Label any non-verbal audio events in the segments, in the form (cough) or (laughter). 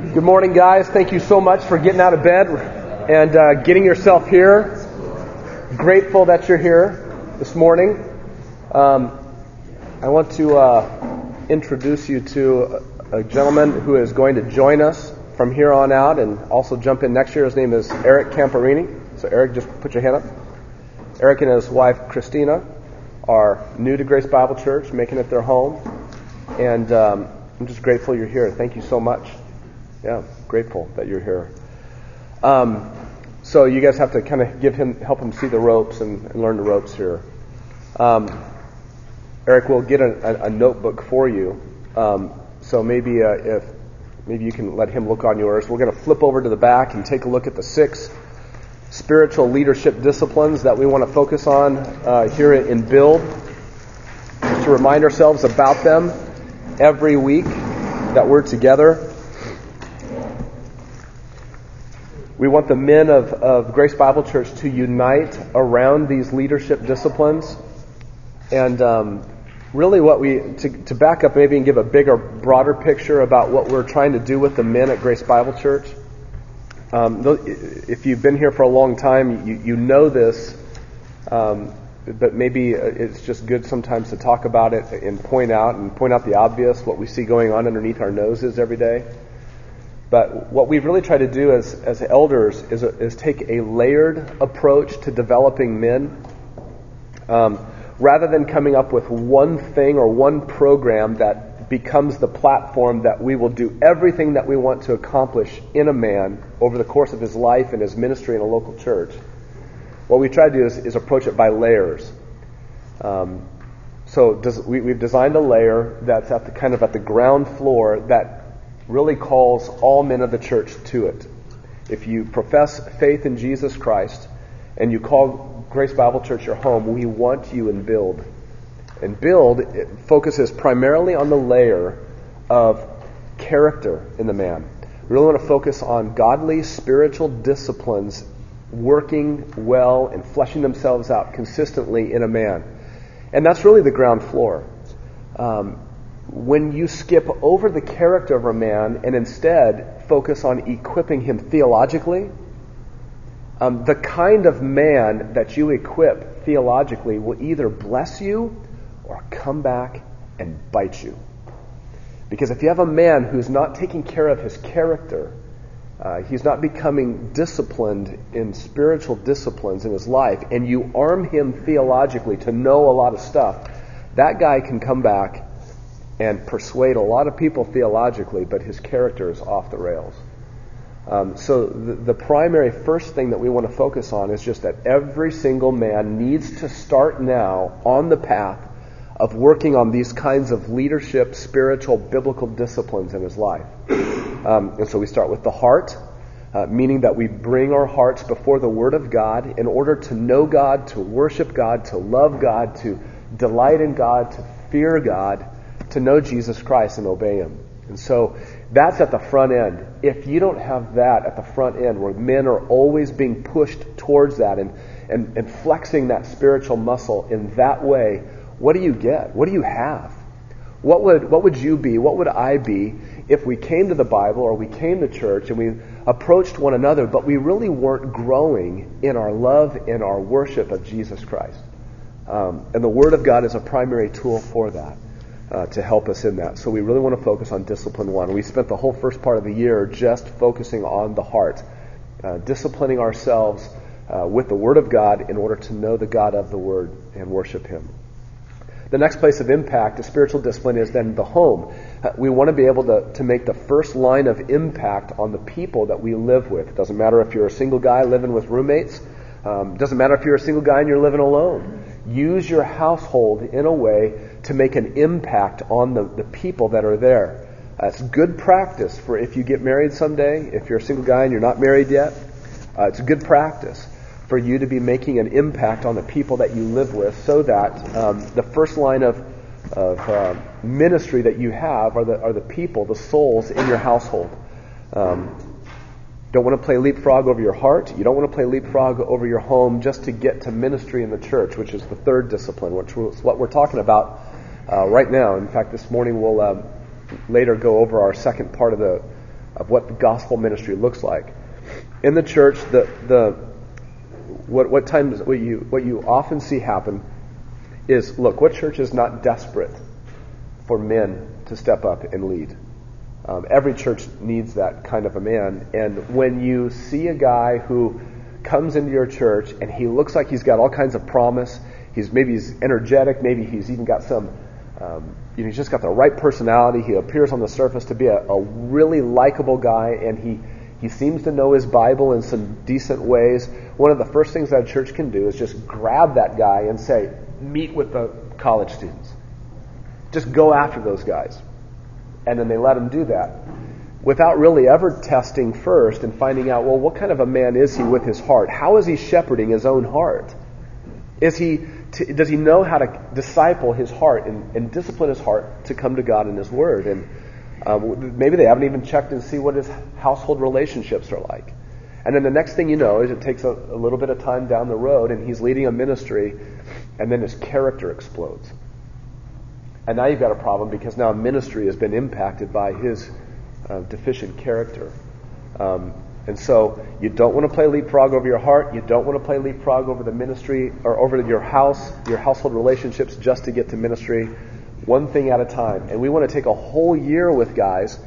Good morning, guys. Thank you so much for getting out of bed and uh, getting yourself here. Grateful that you're here this morning. Um, I want to uh, introduce you to a, gentleman who is going to join us from here on out and also jump in next year. His name is Eric Camparini. So, Eric, just put your hand up. Eric and his wife, Christina, are new to Grace Bible Church, making it their home. And um, I'm just grateful you're here. Thank you so much. Yeah, grateful that you're here. Um, so you guys have to kind of give him, help him see the ropes and, and learn the ropes here. Um, Eric will get a, a, a, notebook for you. Um, so maybe uh, if maybe you can let him look on yours. We're going to flip over to the back and take a look at the six spiritual leadership disciplines that we want to focus on uh, here in Build. Just to remind ourselves about them every week that we're together. We want the men of, of Grace Bible Church to unite around these leadership disciplines. And um, really, what we, to, to back up maybe and give a bigger, broader picture about what we're trying to do with the men at Grace Bible Church. Um, if you've been here for a long time, you, you know this, um, but maybe uh, it's just good sometimes to talk about it and point out and point out the obvious, what we see going on underneath our noses every day. But what we've really tried to do as, as elders is, is take a layered approach to developing men. Um, rather than coming up with one thing or one program that becomes the platform that we will do everything that we want to accomplish in a man over the course of his life and his ministry in a local church, what we try to do is, is approach it by layers. Um, so does, we, have designed a layer that's at the kind of at the ground floor that really calls all men of the church to it. If you profess faith in Jesus Christ and you call Grace Bible Church your home, we want you in build. And build focuses primarily on the layer of character in the man. We really want to focus on godly spiritual disciplines working well and fleshing themselves out consistently in a man. And that's really the ground floor. Um, when you skip over the character of a man and instead focus on equipping him theologically, um, the kind of man that you equip theologically will either bless you or come back and bite you. Because if you have a man who's not taking care of his character, uh, he's not becoming disciplined in spiritual disciplines in his life, and you arm him theologically to know a lot of stuff, that guy can come back and persuade a lot of people theologically, but his character is off the rails. Um, so the, the, primary first thing that we want to focus on is just that every single man needs to start now on the path of working on these kinds of leadership, spiritual, biblical disciplines in his life. Um, and so we start with the heart, uh, meaning that we bring our hearts before the Word of God in order to know God, to worship God, to love God, to delight in God, to fear God to know Jesus Christ and obey Him. And so that's at the front end. If you don't have that at the front end, where men are always being pushed towards that and, and, and flexing that spiritual muscle in that way, what do you get? What do you have? What would, what would you be? What would I be if we came to the Bible or we came to church and we approached one another, but we really weren't growing in our love and our worship of Jesus Christ? Um, and the Word of God is a primary tool for that uh, to help us in that. So we really want to focus on discipline one. We spent the whole first part of the year just focusing on the heart, uh, disciplining ourselves uh, with the Word of God in order to know the God of the Word and worship Him. The next place of impact, a spiritual discipline, is then the home. Uh, we want to be able to, to make the first line of impact on the people that we live with. It doesn't matter if you're a single guy living with roommates. Um, doesn't matter if you're a single guy and you're living alone. Use your household in a way to make an impact on the, the people that are there. Uh, it's good practice for if you get married someday, if you're a single guy and you're not married yet, uh, it's good practice for you to be making an impact on the people that you live with so that um, the first line of, of uh, ministry that you have are the, are the people, the souls in your household. Um, don't want to play leapfrog over your heart. You don't want to play leapfrog over your home just to get to ministry in the church, which is the third discipline, which is what we're talking about uh, right now. In fact, this morning we'll um, later go over our second part of the of what the gospel ministry looks like. In the church, the, the, what, what times, what you, what you often see happen is, look, what church is not desperate for men to step up and lead? Um, every church needs that kind of a man. And when you see a guy who comes into your church and he looks like he's got all kinds of promise, he's maybe he's energetic, maybe he's even got some, um, you know, he's just got the right personality. He appears on the surface to be a, a really likable guy, and he he seems to know his Bible in some decent ways. One of the first things that a church can do is just grab that guy and say, meet with the college students. Just go after those guys. And then they let him do that without really ever testing first and finding out, well, what kind of a man is he with his heart? How is he shepherding his own heart? Is he, t- does he know how to disciple his heart and, and, discipline his heart to come to God in his word? And um, maybe they haven't even checked and see what his household relationships are like. And then the next thing you know is it takes a, a little bit of time down the road and he's leading a ministry and then his character explodes. And now you've got a problem because now ministry has been impacted by his uh, deficient character. Um, and so you don't want to play leapfrog over your heart. You don't want to play leapfrog over the ministry or over your house, your household relationships just to get to ministry. One thing at a time. And we want to take a whole year with guys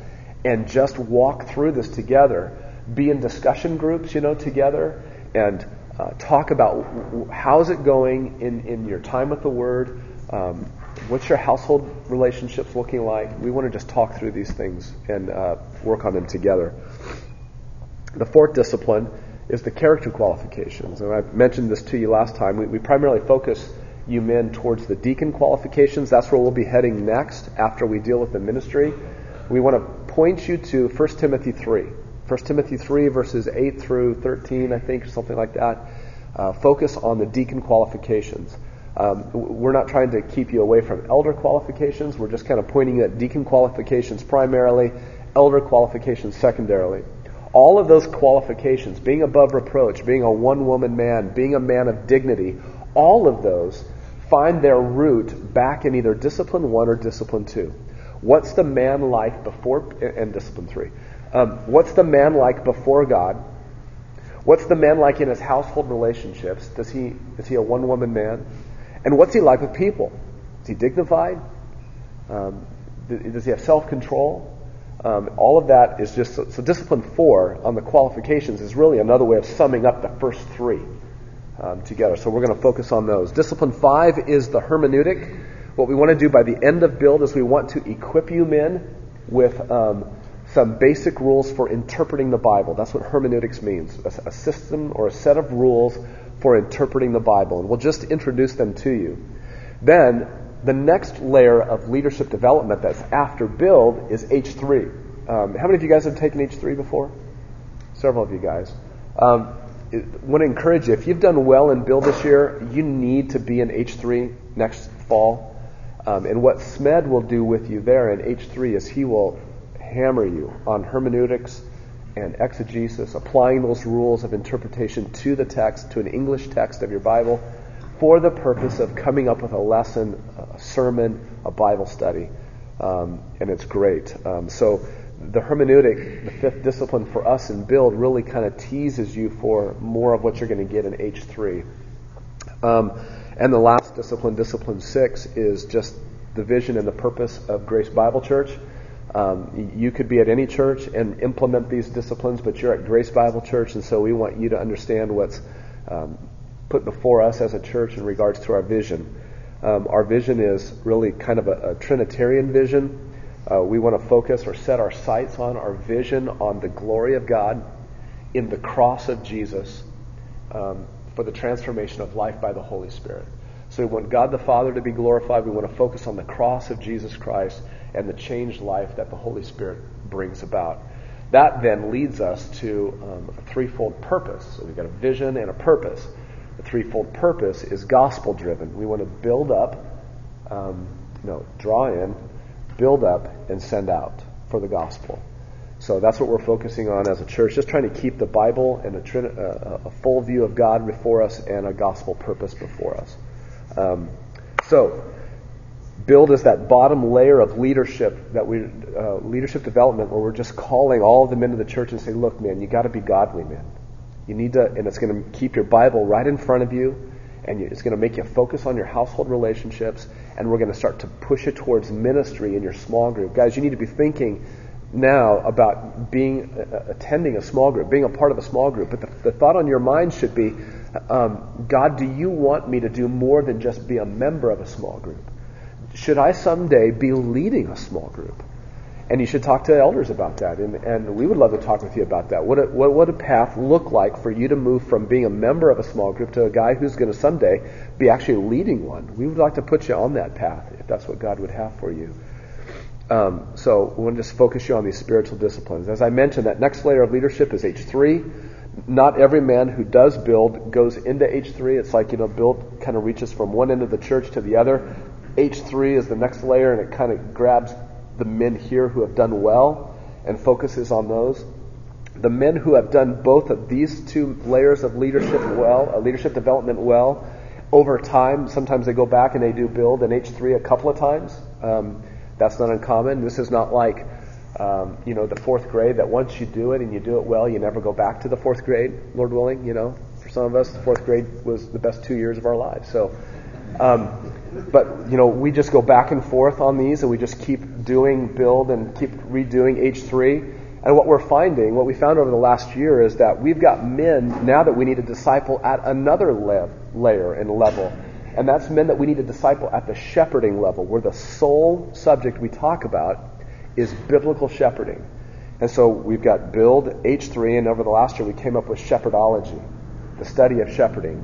and just walk through this together. Be in discussion groups, you know, together and uh, talk about how's it going in, in your time with the Word. Um, what's your household relationships looking like? We want to just talk through these things and uh, work on them together. The fourth discipline is the character qualifications. And I mentioned this to you last time. We, we primarily focus you men towards the deacon qualifications. That's where we'll be heading next after we deal with the ministry. We want to point you to 1 Timothy 3. 1 Timothy 3, verses 8 through 13, I think, or something like that. Uh, focus on the deacon qualifications. Um, we're not trying to keep you away from elder qualifications. We're just kind of pointing at deacon qualifications primarily, elder qualifications secondarily. All of those qualifications, being above reproach, being a one woman man, being a man of dignity, all of those find their root back in either discipline one or discipline two. What's the man like before, and discipline three? Um, what's the man like before God? What's the man like in his household relationships? Does he, is he a one woman man? And what's he like with people? Is he dignified? Um, does he have self control? Um, all of that is just so, so, discipline four on the qualifications is really another way of summing up the first three um, together. So we're going to focus on those. Discipline five is the hermeneutic. What we want to do by the end of build is we want to equip you men with um, some basic rules for interpreting the Bible. That's what hermeneutics means a, a system or a set of rules for interpreting the Bible. And we'll just introduce them to you. Then, the next layer of leadership development that's after build is H3. Um, how many of you guys have taken H3 before? Several of you guys. Um, want to encourage you, if you've done well in build this year, you need to be in H3 next fall. Um, and what SMED will do with you there in H3 is he will hammer you on hermeneutics and exegesis, applying those rules of interpretation to the text, to an English text of your Bible, for the purpose of coming up with a lesson, a sermon, a Bible study. Um, and it's great. Um, so the hermeneutic, the fifth discipline for us in Build, really kind of teases you for more of what you're going to get in H3. Um, and the last discipline, discipline six, is just the vision and the purpose of Grace Bible Church. Um, you could be at any church and implement these disciplines, but you're at Grace Bible Church, and so we want you to understand what's um, put before us as a church in regards to our vision. Um, our vision is really kind of a, a Trinitarian vision. Uh, we want to focus or set our sights on our vision on the glory of God in the cross of Jesus um, for the transformation of life by the Holy Spirit. So we want God the Father to be glorified. We want to focus on the cross of Jesus Christ and the changed life that the Holy Spirit brings about. That then leads us to um, a threefold purpose. So we've got a vision and a purpose. The threefold purpose is gospel driven. We want to build up, um, no, draw in, build up, and send out for the gospel. So that's what we're focusing on as a church, just trying to keep the Bible and a, a, a full view of God before us and a gospel purpose before us. Um, so Build is that bottom layer of leadership that we uh, leadership development where we're just calling all of the men of the church and say, look, man, you got to be godly, man. You need to, and it's going to keep your Bible right in front of you, and it's going to make you focus on your household relationships, and we're going to start to push it towards ministry in your small group, guys. You need to be thinking now about being uh, attending a small group, being a part of a small group. But the, the thought on your mind should be, um, God, do you want me to do more than just be a member of a small group? Should I someday be leading a small group? And you should talk to elders about that. And, and we would love to talk with you about that. What, a, what would a path look like for you to move from being a member of a small group to a guy who's going to someday be actually leading one? We would like to put you on that path if that's what God would have for you. Um, so we want to just focus you on these spiritual disciplines. As I mentioned, that next layer of leadership is H3. Not every man who does build goes into H3. It's like, you know, build kind of reaches from one end of the church to the other. H3 is the next layer, and it kind of grabs the men here who have done well and focuses on those. The men who have done both of these two layers of leadership well, uh, leadership development well, over time, sometimes they go back and they do build an H3 a couple of times. Um, that's not uncommon. This is not like, um, you know, the fourth grade that once you do it and you do it well, you never go back to the fourth grade, Lord willing. You know, for some of us, the fourth grade was the best two years of our lives. So, um, but you know, we just go back and forth on these, and we just keep doing build and keep redoing H3. And what we're finding, what we found over the last year, is that we've got men now that we need to disciple at another le- layer and level. And that's men that we need to disciple at the shepherding level, where the sole subject we talk about is biblical shepherding. And so we've got build H3, and over the last year we came up with shepherdology, the study of shepherding.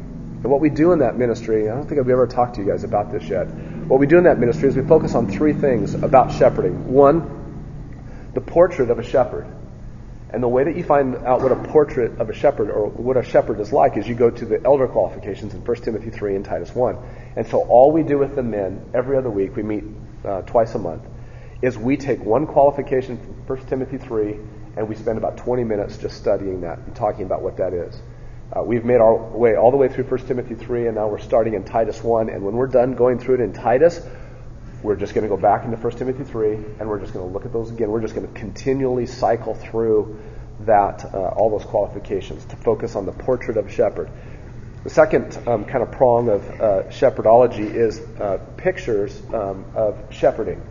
And what we do in that ministry, I don't think I've ever talked to you guys about this yet. What we do in that ministry is we focus on three things about shepherding. One, the portrait of a shepherd. And the way that you find out what a portrait of a shepherd or what a shepherd is like is you go to the elder qualifications in 1 Timothy 3 and Titus 1. And so all we do with the men every other week, we meet uh, twice a month, is we take one qualification from 1 Timothy 3 and we spend about 20 minutes just studying that and talking about what that is. Uh, we've made our way all the way through 1 Timothy 3, and now we're starting in Titus 1. And when we're done going through it in Titus, we're just going to go back into 1 Timothy 3, and we're just going to look at those again. We're just going to continually cycle through that, uh, all those qualifications to focus on the portrait of a shepherd. The second um, kind of prong of uh, shepherdology is uh, pictures um, of shepherding,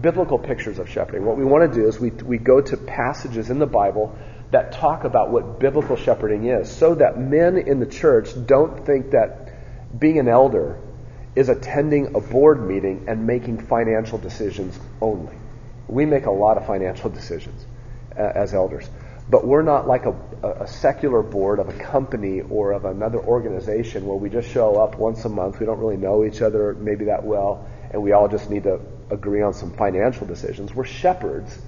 biblical pictures of shepherding. What we want to do is we, we go to passages in the Bible that talk about what biblical shepherding is so that men in the church don't think that being an elder is attending a board meeting and making financial decisions only. We make a lot of financial (laughs) decisions uh, as elders, but we're not like a, a, secular board of a company or of another organization where we just show up once a month. We don't really know each other maybe that well, and we all just need to agree on some financial decisions. We're shepherds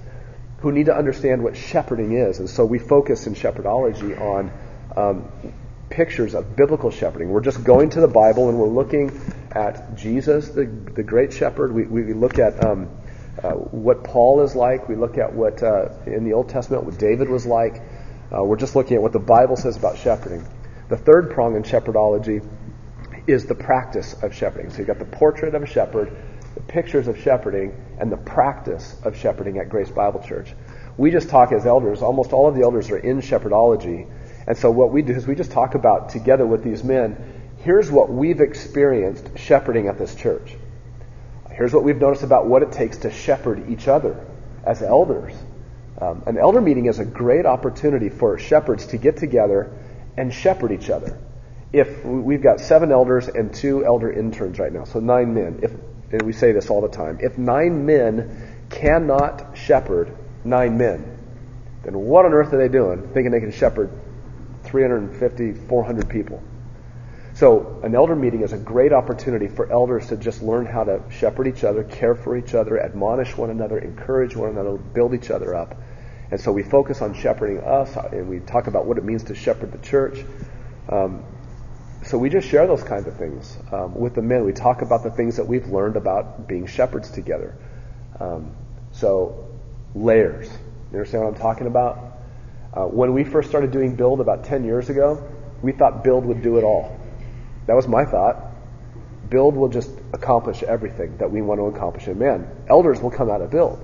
who need to understand what shepherding is. And so we focus in shepherdology on um, pictures of biblical shepherding. We're just going to the Bible and we're looking at Jesus, the, the great shepherd. We, we look at um, uh, what Paul is like. We look at what, uh, in the Old Testament, what David was like. Uh, we're just looking at what the Bible says about shepherding. The third prong in shepherdology is the practice of shepherding. So you've got the portrait of a shepherd, pictures of shepherding and the practice of shepherding at Grace Bible Church. We just talk as elders. Almost all of the elders are in shepherdology. And so what we do is we just talk about together with these men, here's what we've experienced shepherding at this church. Here's what we've noticed about what it takes to shepherd each other as elders. Um, an elder meeting is a great opportunity for shepherds to get together and shepherd each other. If we've got seven elders and two elder interns right now, so nine men. If and we say this all the time, if nine men cannot shepherd nine men, then what on earth are they doing thinking they can shepherd 350, 400 people? So, an elder meeting is a great opportunity for elders to just learn how to shepherd each other, care for each other, admonish one another, encourage one another, build each other up. And so we focus on shepherding us, and we talk about what it means to shepherd the church. Um, so we just share those kinds of things um, with the men. We talk about the things that we've learned about being shepherds together. Um, so layers. You understand what I'm talking about? Uh, when we first started doing build about 10 years ago, we thought build would do it all. That was my thought. Build will just accomplish everything that we want to accomplish in man. Elders will come out of build.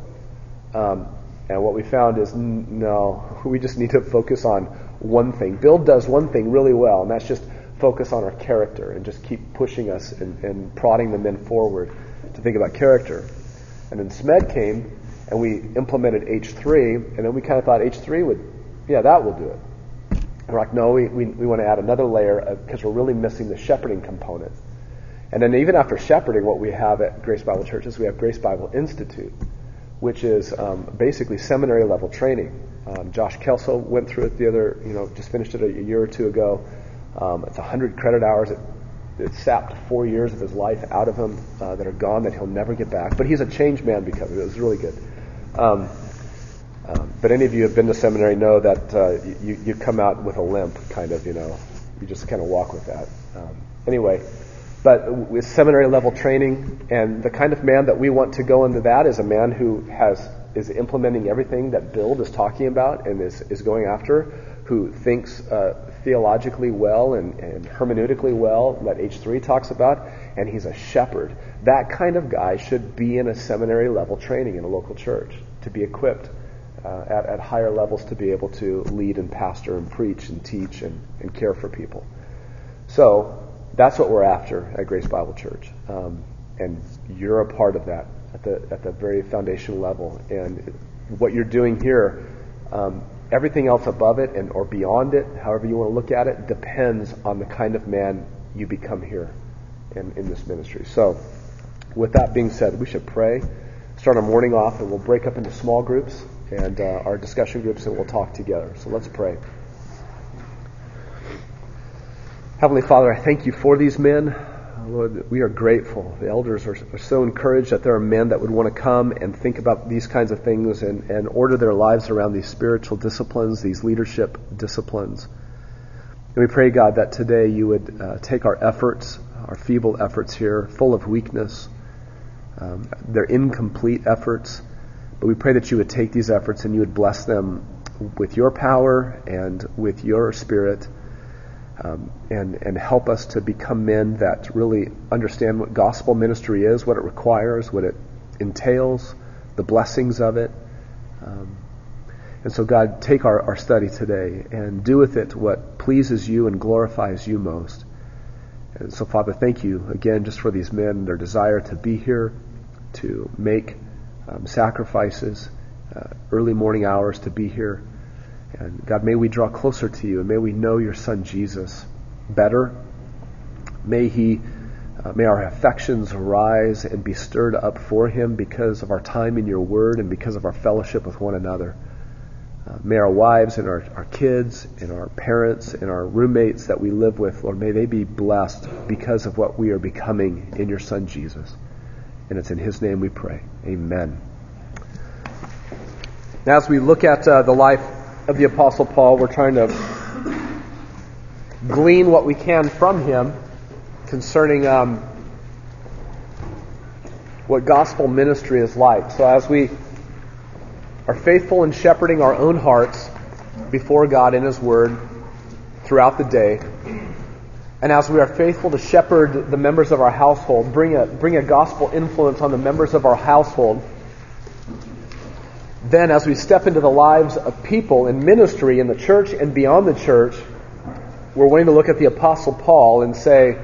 Um, and what we found is n- no, (laughs) we just need to focus on one thing. Build does one thing really well, and that's just focus on our character and just keep pushing us and, and prodding the men forward to think about character. And then SMED came, and we implemented H3, and then we kind of thought H3 would, yeah, that will do it. And we're like, no, we, we, we want to add another layer because we're really missing the shepherding component. And then even after shepherding, what we have at Grace Bible Church is we have Grace Bible Institute, which is um, basically seminary level training. Um, Josh Kelso went through it the other, you know, just finished it a, a year or two ago. Um, it's 100 credit hours. It, it sapped four years of his life out of him uh, that are gone that he'll never get back. But he's a changed man because of it. It was really good. Um, um, but any of you who have been to seminary know that uh, you, you come out with a limp, kind of, you know. You just kind of walk with that. Um, anyway, but with seminary level training, and the kind of man that we want to go into that is a man who has is implementing everything that Build is talking about and is, is going after, who thinks uh, theologically well and, and hermeneutically well, that H3 talks about, and he's a shepherd. That kind of guy should be in a seminary level training in a local church to be equipped uh, at, at higher levels to be able to lead and pastor and preach and teach and, and care for people. So that's what we're after at Grace Bible Church. Um, and you're a part of that at the, at the very foundational level. And what you're doing here, um, everything else above it and or beyond it, however you want to look at it, depends on the kind of man you become here in, in this ministry. So, with that being said, we should pray, start our morning off, and we'll break up into small groups and uh, our discussion groups, and we'll talk together. So let's pray. Heavenly Father, I thank you for these men. Lord, we are grateful. The elders are, are, so encouraged that there are men that would want to come and think about these kinds of things and, and order their lives around these spiritual disciplines, these leadership disciplines. And we pray, God, that today you would uh, take our efforts, our feeble efforts here, full of weakness. Um, they're incomplete efforts. But we pray that you would take these efforts and you would bless them with your power and with your spirit um, and, and help us to become men that really understand what gospel ministry is, what it requires, what it entails, the blessings of it. Um, and so, God, take our, our study today and do with it what pleases you and glorifies you most. And so, Father, thank you again just for these men and their desire to be here, to make um, sacrifices, uh, early morning hours to be here. And God, may we draw closer to you and may we know your son Jesus better. May he, uh, may our affections rise and be stirred up for him because of our time in your word and because of our fellowship with one another. Uh, may our wives and our, our kids and our parents and our roommates that we live with, Lord, may they be blessed because of what we are becoming in your son Jesus. And it's in his name we pray. Amen. Now, as we look at uh, the life of the Apostle Paul, we're trying to glean what we can from him concerning um, what gospel ministry is like. So, as we are faithful in shepherding our own hearts before God in His Word throughout the day, and as we are faithful to shepherd the members of our household, bring a, bring a gospel influence on the members of our household, then as we step into the lives of people in ministry in the church and beyond the church, we're wanting to look at the Apostle Paul and say,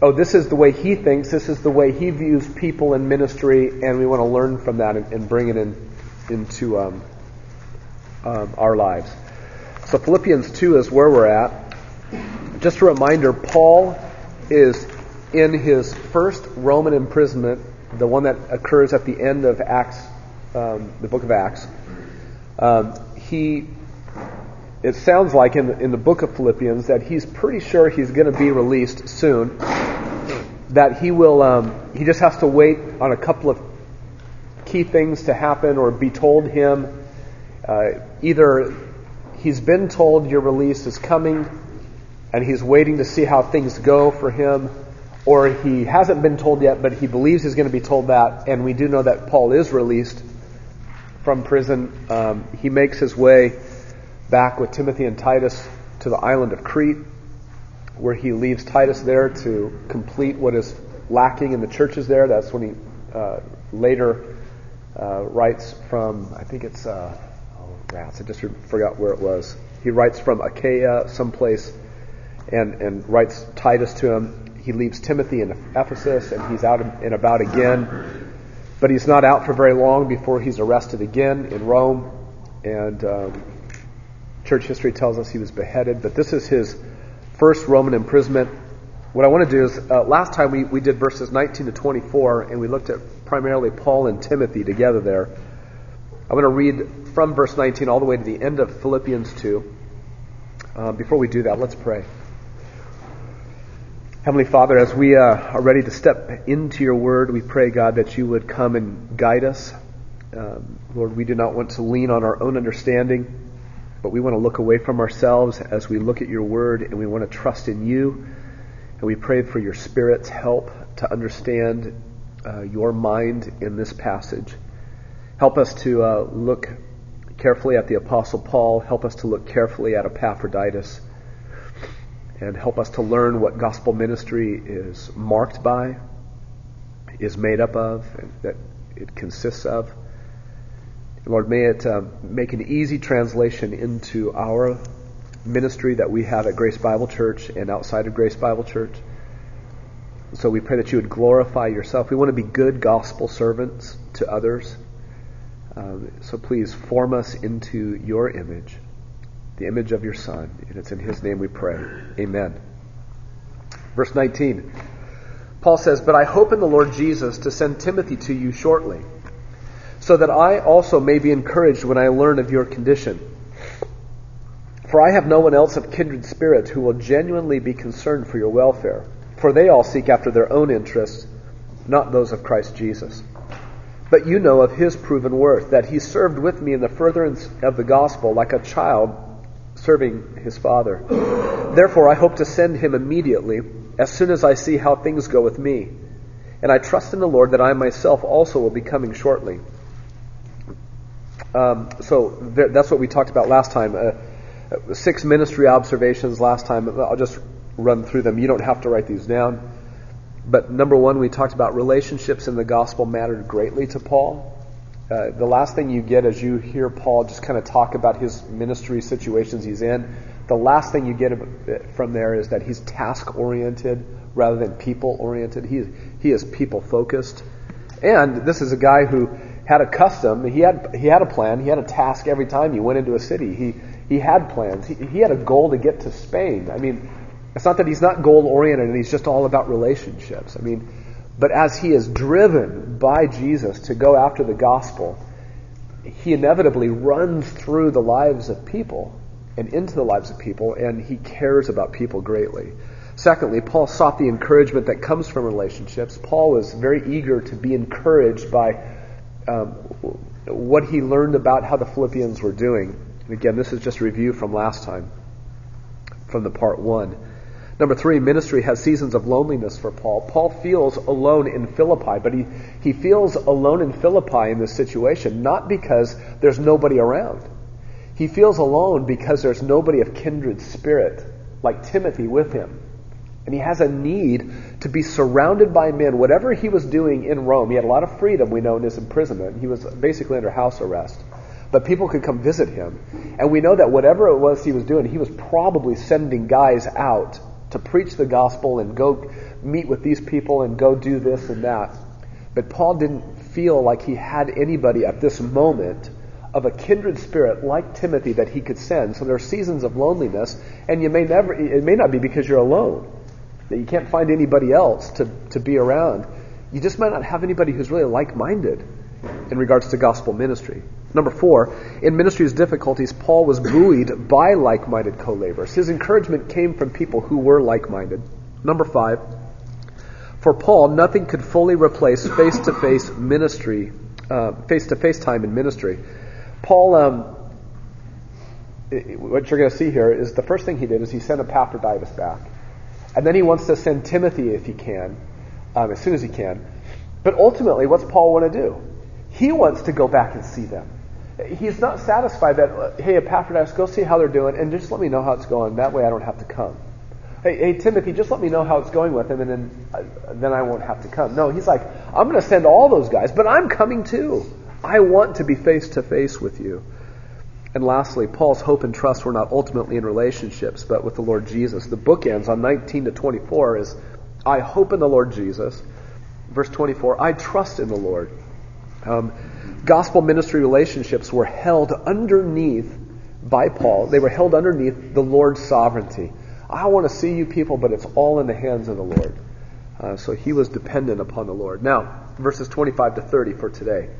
oh, this is the way he thinks, this is the way he views people in ministry, and we want to learn from that and, and bring it in, into um, um, our lives. So Philippians 2 is where we're at. Just a reminder, Paul is in his first Roman imprisonment, the one that occurs at the end of Acts, um, the book of Acts. Um, he, it sounds like in the, in the book of Philippians that he's pretty sure he's going to be released soon. That he will, um, he just has to wait on a couple of key things to happen or be told him. Uh, either he's been told your release is coming and he's waiting to see how things go for him, or he hasn't been told yet, but he believes he's going to be told that, and we do know that Paul is released from prison. Um, he makes his way back with Timothy and Titus to the island of Crete, where he leaves Titus there to complete what is lacking in the churches there. That's when he uh, later uh, writes from, I think it's, uh, oh, rats, I just forgot where it was. He writes from Achaia, someplace, and, and writes Titus to him. He leaves Timothy in Ephesus, and he's out and about again. But he's not out for very long before he's arrested again in Rome. And um, church history tells us he was beheaded. But this is his first Roman imprisonment. What I want to do is, uh, last time we, we did verses 19 to 24, and we looked at primarily Paul and Timothy together there. I'm going to read from verse 19 all the way to the end of Philippians 2. Uh, before we do that, let's pray. Heavenly Father, as we uh, are ready to step into your word, we pray, God, that you would come and guide us. Um, Lord, we do not want to lean on our own understanding, but we want to look away from ourselves as we look at your word, and we want to trust in you and we pray for your Spirit's help to understand uh, your mind in this passage. Help us to uh, look carefully at the Apostle Paul. Help us to look carefully at Epaphroditus. And help us to learn what gospel ministry is marked by, is made up of, and that it consists of. Lord, may it uh, make an easy translation into our ministry that we have at Grace Bible Church and outside of Grace Bible Church. So we pray that you would glorify yourself. We want to be good gospel servants to others. Um, so please form us into your image, the image of your Son. And it's in his name we pray. Amen. Verse 19. Paul says, But I hope in the Lord Jesus to send Timothy to you shortly, so that I also may be encouraged when I learn of your condition for I have no one else of kindred spirit who will genuinely be concerned for your welfare, for they all seek after their own interests, not those of Christ Jesus. But you know of his proven worth, that he served with me in the furtherance of the gospel like a child serving his father. Therefore, I hope to send him immediately, as soon as I see how things go with me. And I trust in the Lord that I myself also will be coming shortly. Um, so that's what we talked about last time. Uh, six ministry observations last time. I'll just run through them. You don't have to write these down. But number one, we talked about relationships in the gospel mattered greatly to Paul. Uh, the last thing you get as you hear Paul just kind of talk about his ministry situations he's in, the last thing you get from there is that he's task oriented rather than people oriented. He, he is people focused. And this is a guy who had a custom. He had, he had a plan. He had a task every time he went into a city. He, he had plans. He, he had a goal to get to Spain. I mean, it's not that he's not goal oriented and he's just all about relationships. I mean, but as he is driven by Jesus to go after the gospel, he inevitably runs through the lives of people and into the lives of people, and he cares about people greatly. Secondly, Paul sought the encouragement that comes from relationships. Paul was very eager to be encouraged by um, what he learned about how the Philippians were doing. And Again, this is just a review from last time, from the part one. Number three, ministry has seasons of loneliness for Paul. Paul feels alone in Philippi, but he, he feels alone in Philippi in this situation, not because there's nobody around. He feels alone because there's nobody of kindred spirit, like Timothy, with him. And he has a need to be surrounded by men. Whatever he was doing in Rome, he had a lot of freedom, we know, in his imprisonment. He was basically under house arrest but people could come visit him. And we know that whatever it was he was doing, he was probably sending guys out to preach the gospel and go meet with these people and go do this and that. But Paul didn't feel like he had anybody at this moment of a kindred spirit like Timothy that he could send. So there are seasons of loneliness, and you may never, it may not be because you're alone, that you can't find anybody else to, to be around. You just might not have anybody who's really like minded in regards to gospel ministry. Number four, in ministry's difficulties, Paul was buoyed by like minded co laborers. His encouragement came from people who were like minded. Number five, for Paul, nothing could fully replace face to face ministry, face to face time in ministry. Paul, um, what you're going to see here is the first thing he did is he sent Epaphroditus back. And then he wants to send Timothy if he can, um, as soon as he can. But ultimately, what's Paul want to do? He wants to go back and see them he's not satisfied that, hey, Epaphroditus, go see how they're doing and just let me know how it's going. That way I don't have to come. hey, hey, Timothy, just let me know how it's going with him, and then, uh, then I won't have to come. No, he's like, I'm going to send all those guys, but I'm coming too. I want to be face to face with you. And lastly, Paul's hope and trust were not ultimately in relationships, but with the Lord Jesus. The book ends on 19 to 24 is, I hope in the Lord Jesus. Verse 24, I trust in the Lord. Um, gospel ministry relationships were held underneath by Paul. They were held underneath the Lord's sovereignty. I want to see you people, but it's all in the hands of the Lord. Uh, so he was dependent upon the Lord. Now, verses 25 to 30 for today.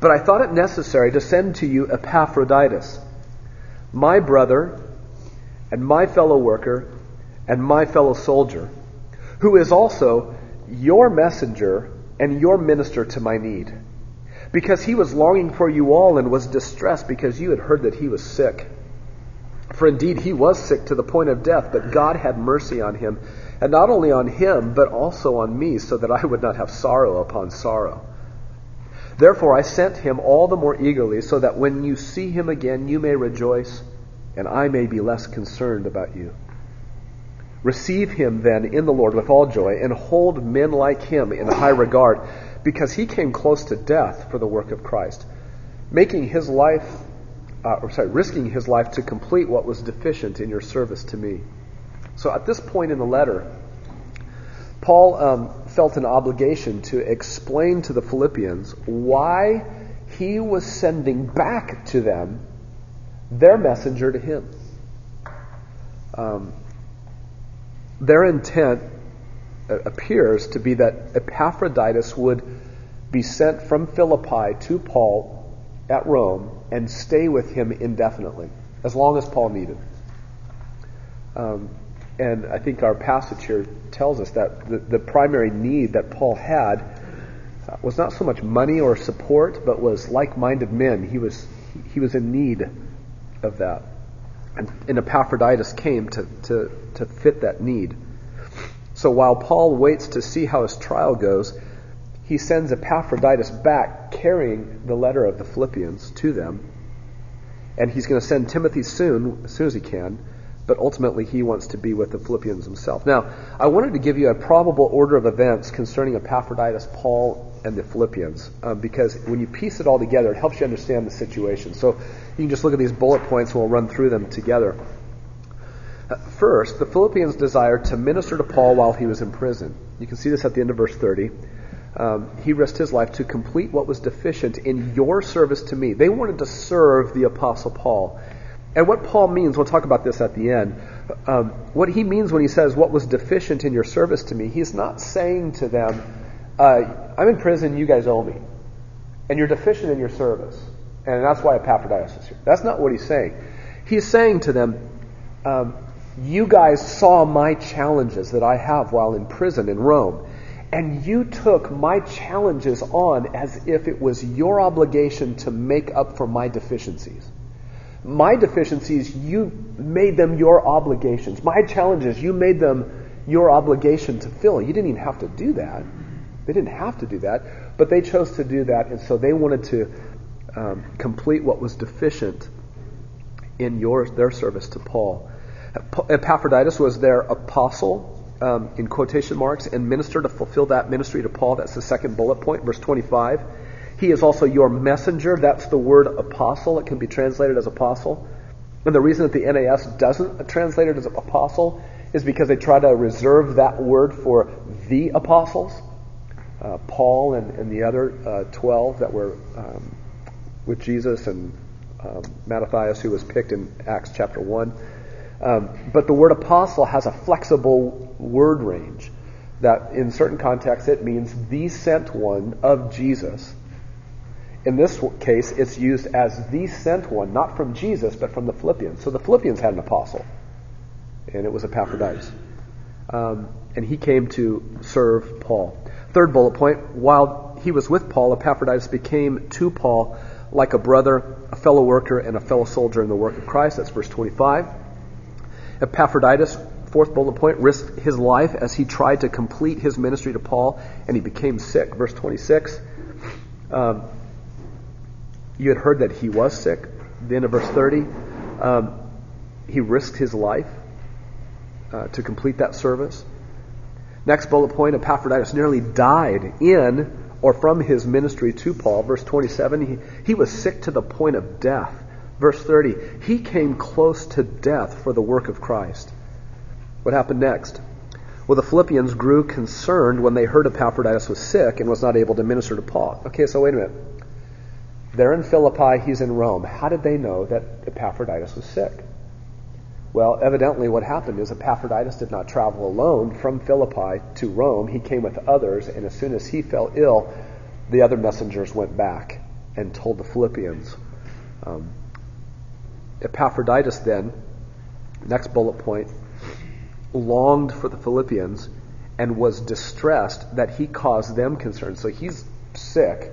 But I thought it necessary to send to you Epaphroditus, my brother and my fellow worker and my fellow soldier, who is also your messenger and your minister to my need. Because he was longing for you all and was distressed because you had heard that he was sick. For indeed he was sick to the point of death, but God had mercy on him, and not only on him, but also on me, so that I would not have sorrow upon sorrow. Therefore I sent him all the more eagerly, so that when you see him again, you may rejoice, and I may be less concerned about you. Receive him then in the Lord with all joy, and hold men like him in high regard, because he came close to death for the work of Christ, making his life uh, or sorry, risking his life to complete what was deficient in your service to me. So at this point in the letter, Paul um, felt an obligation to explain to the Philippians why he was sending back to them their messenger to him. Um, their intent appears to be that Epaphroditus would be sent from Philippi to Paul at Rome and stay with him indefinitely, as long as Paul needed. Um, and I think our passage here tells us that the, the primary need that Paul had uh, was not so much money or support, but was like-minded men. He was he was in need of that, and, and Epaphroditus came to, to to fit that need. So while Paul waits to see how his trial goes, he sends Epaphroditus back carrying the letter of the Philippians to them. And he's going to send Timothy soon, as soon as he can, but ultimately he wants to be with the Philippians himself. Now, I wanted to give you a probable order of events concerning Epaphroditus, Paul, and the Philippians, um, because when you piece it all together, it helps you understand the situation. So you can just look at these bullet points and we'll run through them together. Uh, first, the Philippians desired to minister to Paul while he was in prison. You can see this at the end of verse 30 um, he risked his life to complete what was deficient in your service to me. They wanted to serve the Apostle Paul. And what Paul means, we'll talk about this at the end. Um, what he means when he says, What was deficient in your service to me, he's not saying to them, uh, I'm in prison, you guys owe me. And you're deficient in your service. And that's why Epaphroditus is here. That's not what he's saying. He's saying to them, um, You guys saw my challenges that I have while in prison in Rome. And you took my challenges on as if it was your obligation to make up for my deficiencies. My deficiencies, you made them your obligations. My challenges, you made them your obligation to fill. You didn't even have to do that. They didn't have to do that, but they chose to do that, and so they wanted to um, complete what was deficient in your their service to Paul. Epaphroditus was their apostle um, in quotation marks, and minister to fulfill that ministry to Paul. That's the second bullet point, verse 25. He is also your messenger. That's the word apostle. It can be translated as apostle. And the reason that the NAS doesn't translate it as apostle is because they try to reserve that word for the apostles. Uh, Paul and, and, the other uh, 12 that were um, with Jesus and um, Matthias, who was picked in Acts chapter 1. Um, but the word apostle has a flexible word range that in certain contexts it means the sent one of Jesus. In this case, it's used as the sent one, not from Jesus, but from the Philippians. So the Philippians had an apostle, and it was Epaphroditus. Um, and he came to serve Paul. Third bullet point while he was with Paul, Epaphroditus became to Paul like a brother, a fellow worker, and a fellow soldier in the work of Christ. That's verse 25. Epaphroditus, fourth bullet point, risked his life as he tried to complete his ministry to Paul, and he became sick. Verse 26. Um, you had heard that he was sick. The end of verse 30. Um, he risked his life uh, to complete that service. Next bullet point Epaphroditus nearly died in or from his ministry to Paul. Verse 27, he, he was sick to the point of death. Verse 30, he came close to death for the work of Christ. What happened next? Well, the Philippians grew concerned when they heard Epaphroditus was sick and was not able to minister to Paul. Okay, so wait a minute. They're in Philippi, he's in Rome. How did they know that Epaphroditus was sick? Well, evidently, what happened is Epaphroditus did not travel alone from Philippi to Rome. He came with others, and as soon as he fell ill, the other messengers went back and told the Philippians. Um, Epaphroditus, then, next bullet point, longed for the Philippians and was distressed that he caused them concern. So he's sick,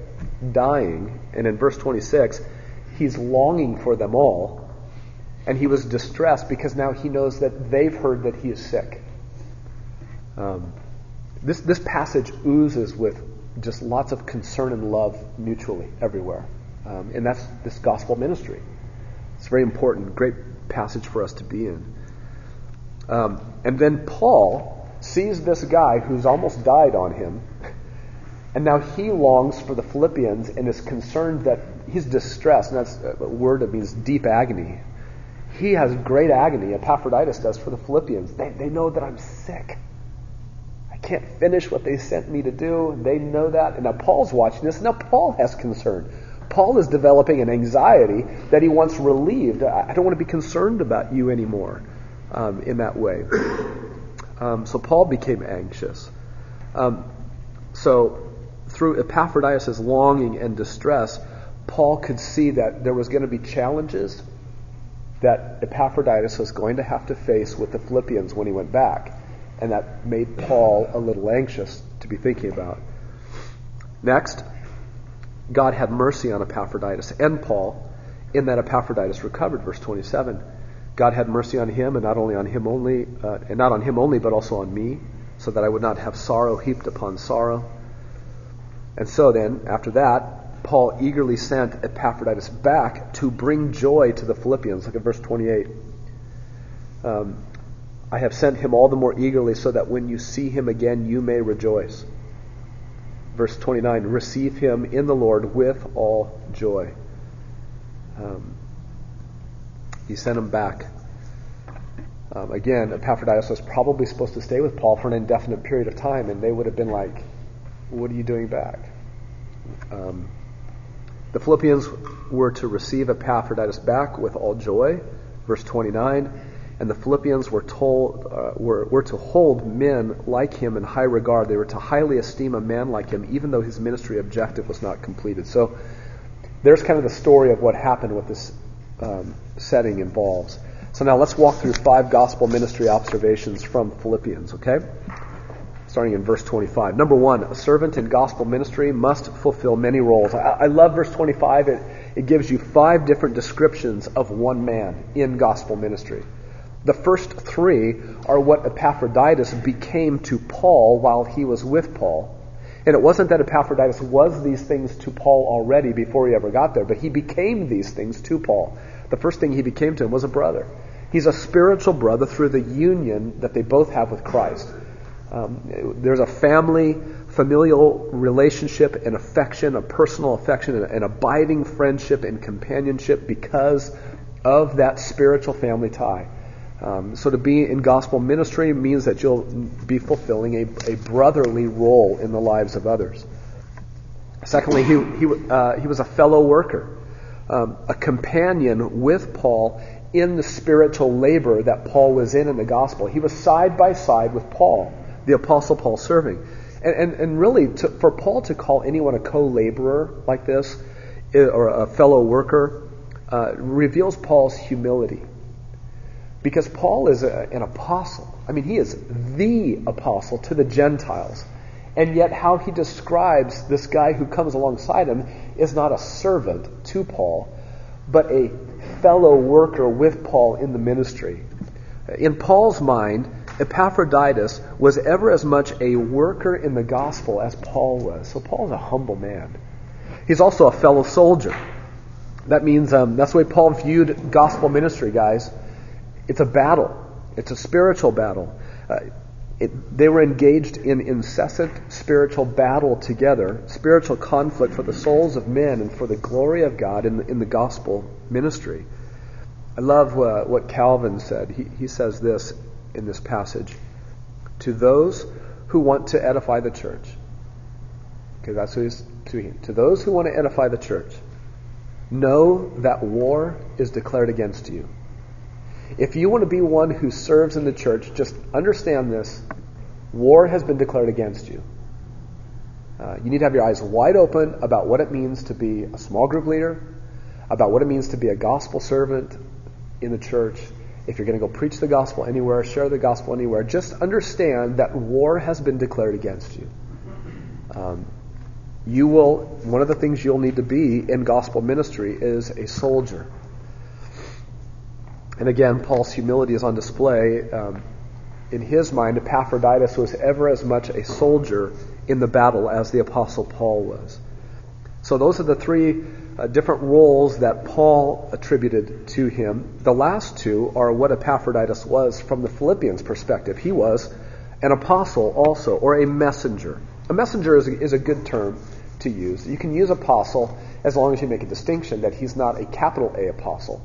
dying, and in verse 26, he's longing for them all, and he was distressed because now he knows that they've heard that he is sick. Um, this, this passage oozes with just lots of concern and love mutually everywhere. Um, and that's this gospel ministry. It's very important, great passage for us to be in. Um, and then Paul sees this guy who's almost died on him, and now he longs for the Philippians and is concerned that he's distressed, and that's a word that means deep agony. He has great agony, Epaphroditus does, for the Philippians. They, they know that I'm sick. I can't finish what they sent me to do. They know that. And now Paul's watching this. Now Paul has concern. Paul is developing an anxiety that he wants relieved. I don't want to be concerned about you anymore um, in that way. Um, so Paul became anxious. Um, so through Epaphroditus' longing and distress, Paul could see that there was going to be challenges that Epaphroditus was going to have to face with the Philippians when he went back. And that made Paul a little anxious to be thinking about. Next, God had mercy on Epaphroditus and Paul in that Epaphroditus recovered, verse 27. God had mercy on him, and not only on him only, uh, and not on him only, but also on me, so that I would not have sorrow heaped upon sorrow. And so then, after that, Paul eagerly sent Epaphroditus back to bring joy to the Philippians. Look at verse 28. Um, I have sent him all the more eagerly, so that when you see him again, you may rejoice. Verse 29 Receive him in the Lord with all joy. Um, he sent him back. Um, again, Epaphroditus was probably supposed to stay with Paul for an indefinite period of time, and they would have been like, What are you doing back? Um, the Philippians were to receive Epaphroditus back with all joy, verse 29, and the Philippians were told uh, were, were to hold men like him in high regard. They were to highly esteem a man like him, even though his ministry objective was not completed. So there's kind of the story of what happened with this um, setting involves. So now let's walk through five gospel ministry observations from Philippians, okay? Starting in verse 25. Number one, a servant in gospel ministry must fulfill many roles. I, I love verse 25. It, it gives you five different descriptions of one man in gospel ministry. The first three are what Epaphroditus became to Paul while he was with Paul. And it wasn't that Epaphroditus was these things to Paul already before he ever got there, but he became these things to Paul. The first thing he became to him was a brother. He's a spiritual brother through the union that they both have with Christ. Um, there's a family, familial relationship and affection, a personal affection, and an abiding friendship and companionship because of that spiritual family tie. Um, so to be in gospel ministry means that you'll be fulfilling a, a brotherly role in the lives of others. Secondly, he, he, uh, he was a fellow worker, um, a companion with Paul in the spiritual labor that Paul was in in the gospel. He was side by side with Paul, the apostle Paul serving. And, and, and really, to, for Paul to call anyone a co-laborer like this, eh, or a fellow worker, uh, reveals Paul's humility. Because Paul is a, an apostle. I mean, he is the apostle to the Gentiles. And yet, how he describes this guy who comes alongside him is not a servant to Paul, but a fellow worker with Paul in the ministry. In Paul's mind, Epaphroditus was ever as much a worker in the gospel as Paul was. So Paul's a humble man. He's also a fellow soldier. That means um, that's the way Paul viewed gospel ministry, guys. It's a battle. It's a spiritual battle. Uh, it, they were engaged in incessant spiritual battle together, spiritual conflict for the souls of men and for the glory of God in the, in the gospel ministry. I love uh, what Calvin said. He, he says this in this passage To those who want to edify the church, okay, that's what he's to, to those who want to edify the church, know that war is declared against you. If you want to be one who serves in the church, just understand this war has been declared against you. Uh, you need to have your eyes wide open about what it means to be a small group leader, about what it means to be a gospel servant in the church. If you're going to go preach the gospel anywhere, share the gospel anywhere, just understand that war has been declared against you. Um, you will, one of the things you'll need to be in gospel ministry is a soldier. And again, Paul's humility is on display. Um, in his mind, Epaphroditus was ever as much a soldier in the battle as the Apostle Paul was. So those are the three uh, different roles that Paul attributed to him. The last two are what Epaphroditus was from the Philippians' perspective. He was an apostle also, or a messenger. A messenger is a, is a good term to use. You can use apostle as long as you make a distinction that he's not a capital A apostle.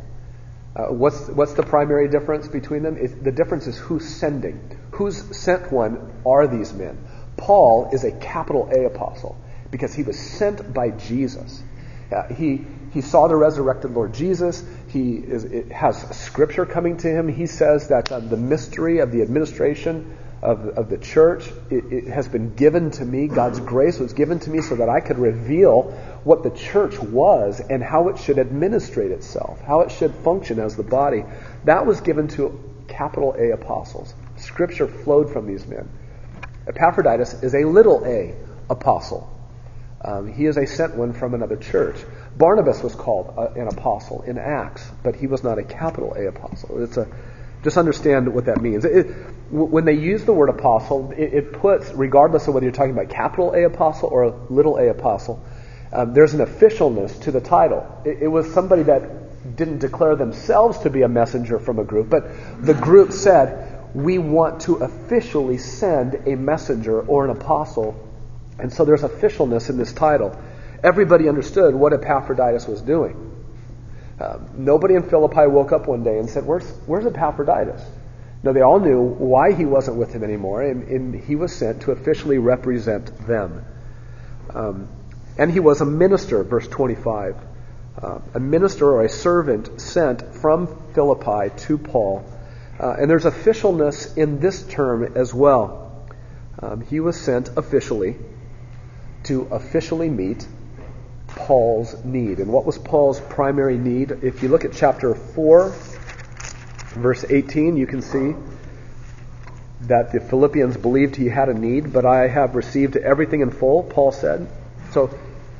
Uh, what's, what's the primary difference between them? The difference is who's sending. Who's sent one are these men. Paul is a capital A apostle because he was sent by Jesus. Uh, he, he saw the resurrected Lord Jesus. He is, has scripture coming to him. He says that uh, the mystery of the administration of, of the church. It, it, has been given to me. God's grace was given to me so that I could reveal what the church was and how it should administrate itself, how it should function as the body. That was given to capital A apostles. Scripture flowed from these men. Epaphroditus is a little a apostle. Um, he is a sent one from another church. Barnabas was called a, an apostle in Acts, but he was not a capital A apostle. It's a just understand what that means. It, when they use the word apostle, it, it, puts, regardless of whether you're talking about capital A apostle or a little a apostle, um, there's an officialness to the title. It, it, was somebody that didn't declare themselves to be a messenger from a group, but the group said, we want to officially send a messenger or an apostle. And so there's officialness in this title. Everybody understood what Epaphroditus was doing. Um, nobody in Philippi woke up one day and said, Where's, where's Epaphroditus? No, they all knew why he wasn't with him anymore, and, and he was sent to officially represent them. Um, and he was a minister, verse 25. Uh, a minister or a servant sent from Philippi to Paul. Uh, and there's officialness in this term as well. Um, he was sent officially to officially meet Paul's need. And what was Paul's primary need? If you look at chapter 4, verse 18, you can see that the Philippians believed he had a need, but I have received everything in full, Paul said. So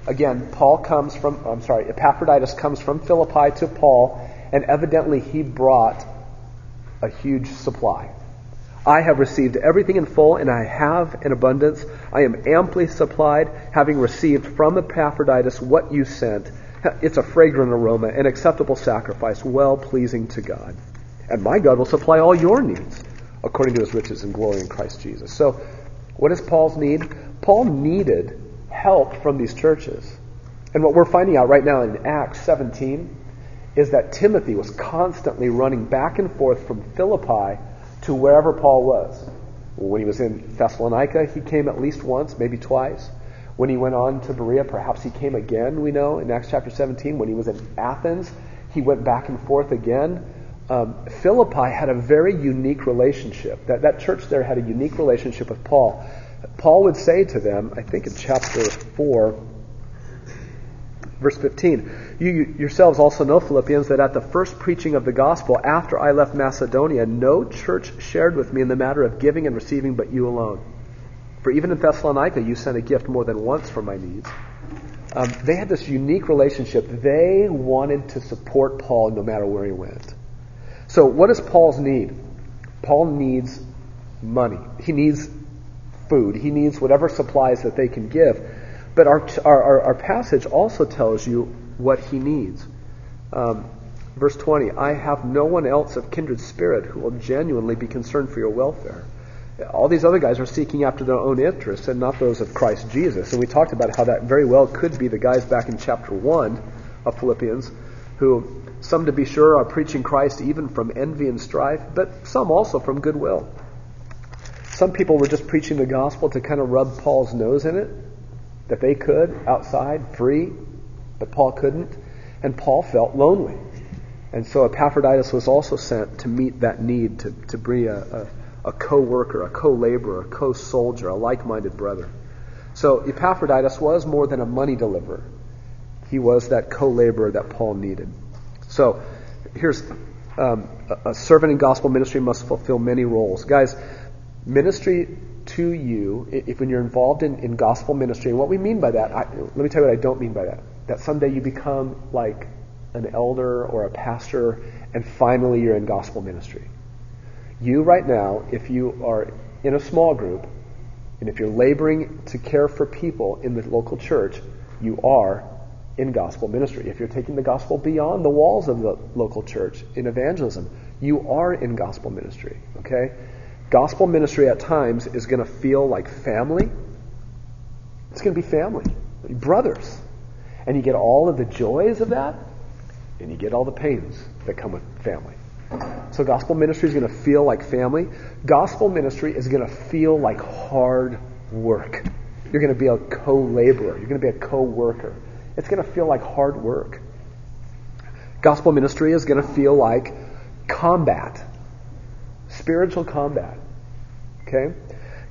again, Paul comes from, I'm sorry, Epaphroditus comes from Philippi to Paul, and evidently he brought a huge supply. I have received everything in full, and I have in abundance. I am amply supplied, having received from Epaphroditus what you sent. It's a fragrant aroma, an acceptable sacrifice, well pleasing to God. And my God will supply all your needs according to his riches and glory in Christ Jesus. So, what is Paul's need? Paul needed help from these churches. And what we're finding out right now in Acts 17 is that Timothy was constantly running back and forth from Philippi to wherever Paul was. When he was in Thessalonica, he came at least once, maybe twice. When he went on to Berea, perhaps he came again, we know, in Acts chapter 17. When he was in Athens, he went back and forth again. Um, Philippi had a very unique relationship. That, that church there had a unique relationship with Paul. Paul would say to them, I think in chapter 4, Verse 15 You yourselves also know, Philippians, that at the first preaching of the gospel after I left Macedonia, no church shared with me in the matter of giving and receiving but you alone. For even in Thessalonica, you sent a gift more than once for my needs. Um, they had this unique relationship. They wanted to support Paul no matter where he went. So, what is Paul's need? Paul needs money. He needs food. He needs whatever supplies that they can give. But our, our, our passage also tells you what he needs. Um, Verse 20, I have no one else of kindred spirit who will genuinely be concerned for your welfare. All these other guys are seeking after their own interests and not those of Christ Jesus. And we talked about how that very well could be the guys back in chapter 1 of Philippians who, some to be sure, are preaching Christ even from envy and strife, but some also from goodwill. Some people were just preaching the gospel to kind of rub Paul's nose in it, that they could outside, free, but Paul couldn't. And Paul felt lonely. And so Epaphroditus was also sent to meet that need, to, to be a, a, a co worker, a co laborer, a co soldier, a like minded brother. So Epaphroditus was more than a money deliverer, he was that co laborer that Paul needed. So here's um, a, a servant in gospel ministry must fulfill many roles. Guys, ministry to you, if when you're involved in, in gospel ministry, and what we mean by that, I, let me tell you what I don't mean by that. That someday you become like an elder or a pastor, and finally you're in gospel ministry. You, right now, if you are in a small group, and if you're laboring to care for people in the local church, you are in gospel ministry. If you're taking the gospel beyond the walls of the local church in evangelism, you are in gospel ministry. Okay? Gospel ministry at times is going to feel like family. It's going to be family, brothers. And you get all of the joys of that, and you get all the pains that come with family. So gospel ministry is going to feel like family. Gospel ministry is going to feel like hard work. You're going to be a co-laborer. You're going to be a co-worker. It's going to feel like hard work. Gospel ministry is going to feel like combat. Spiritual combat. Okay?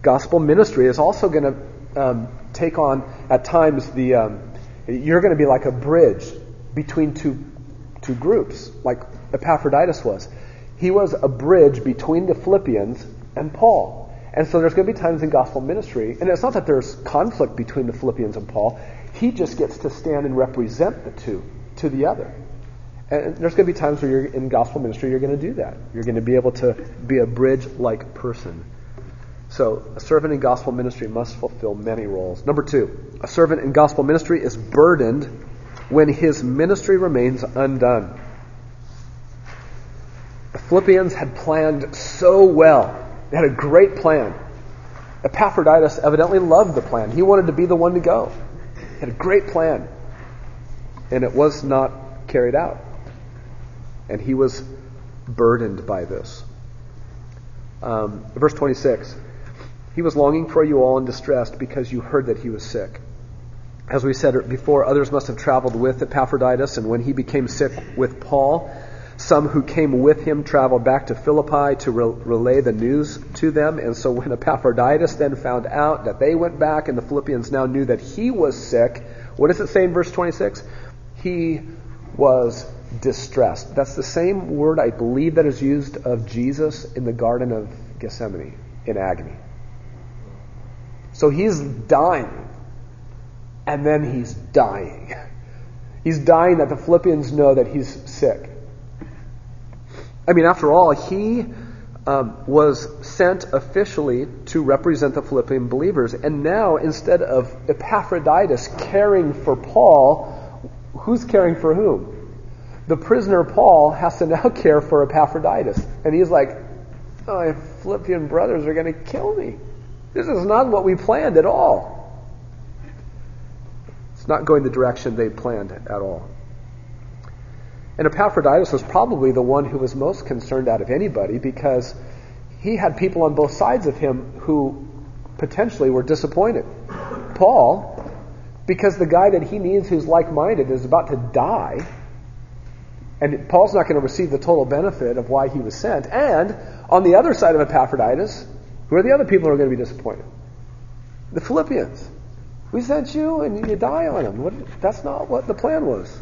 Gospel ministry is also going to um, take on, at times, the um, you're going to be like a bridge between two two groups, like Epaphroditus was. He was a bridge between the Philippians and Paul. And so there's going to be times in gospel ministry, and it's not that there's conflict between the Philippians and Paul. He just gets to stand and represent the two to the other. And there's going to be times where you're in gospel ministry, you're going to do that. You're going to be able to be a bridge like person. So, a servant in gospel ministry must fulfill many roles. Number two, a servant in gospel ministry is burdened when his ministry remains undone. The Philippians had planned so well. They had a great plan. Epaphroditus evidently loved the plan. He wanted to be the one to go. He had a great plan. And it was not carried out. And he was burdened by this. Um, verse 26 He was longing for you all and distressed because you heard that he was sick. As we said before, others must have traveled with Epaphroditus, and when he became sick with Paul, some who came with him traveled back to Philippi to re- relay the news to them. And so when Epaphroditus then found out that they went back and the Philippians now knew that he was sick, what does it say in verse 26? He was distressed. That's the same word I believe that is used of Jesus in the Garden of Gethsemane in agony. So he's dying and then he's dying. He's dying that the Philippians know that he's sick. I mean, after all, he um, was sent officially to represent the Philippian believers. And now, instead of Epaphroditus caring for Paul, who's caring for whom? The prisoner Paul has to now (laughs) care for Epaphroditus. And he's like, oh, my Philippian brothers are going to kill me. This is not what we planned at all. It's not going the direction they planned at all. And Epaphroditus was probably the one who was most concerned out of anybody because he had people on both sides of him who potentially were disappointed. Paul, because the guy that he needs who's like minded is about to die, and Paul's not going to receive the total benefit of why he was sent. And on the other side of Epaphroditus, who are the other people who are going to be disappointed? The Philippians. We sent you and you die on them. What, that's not what the plan was.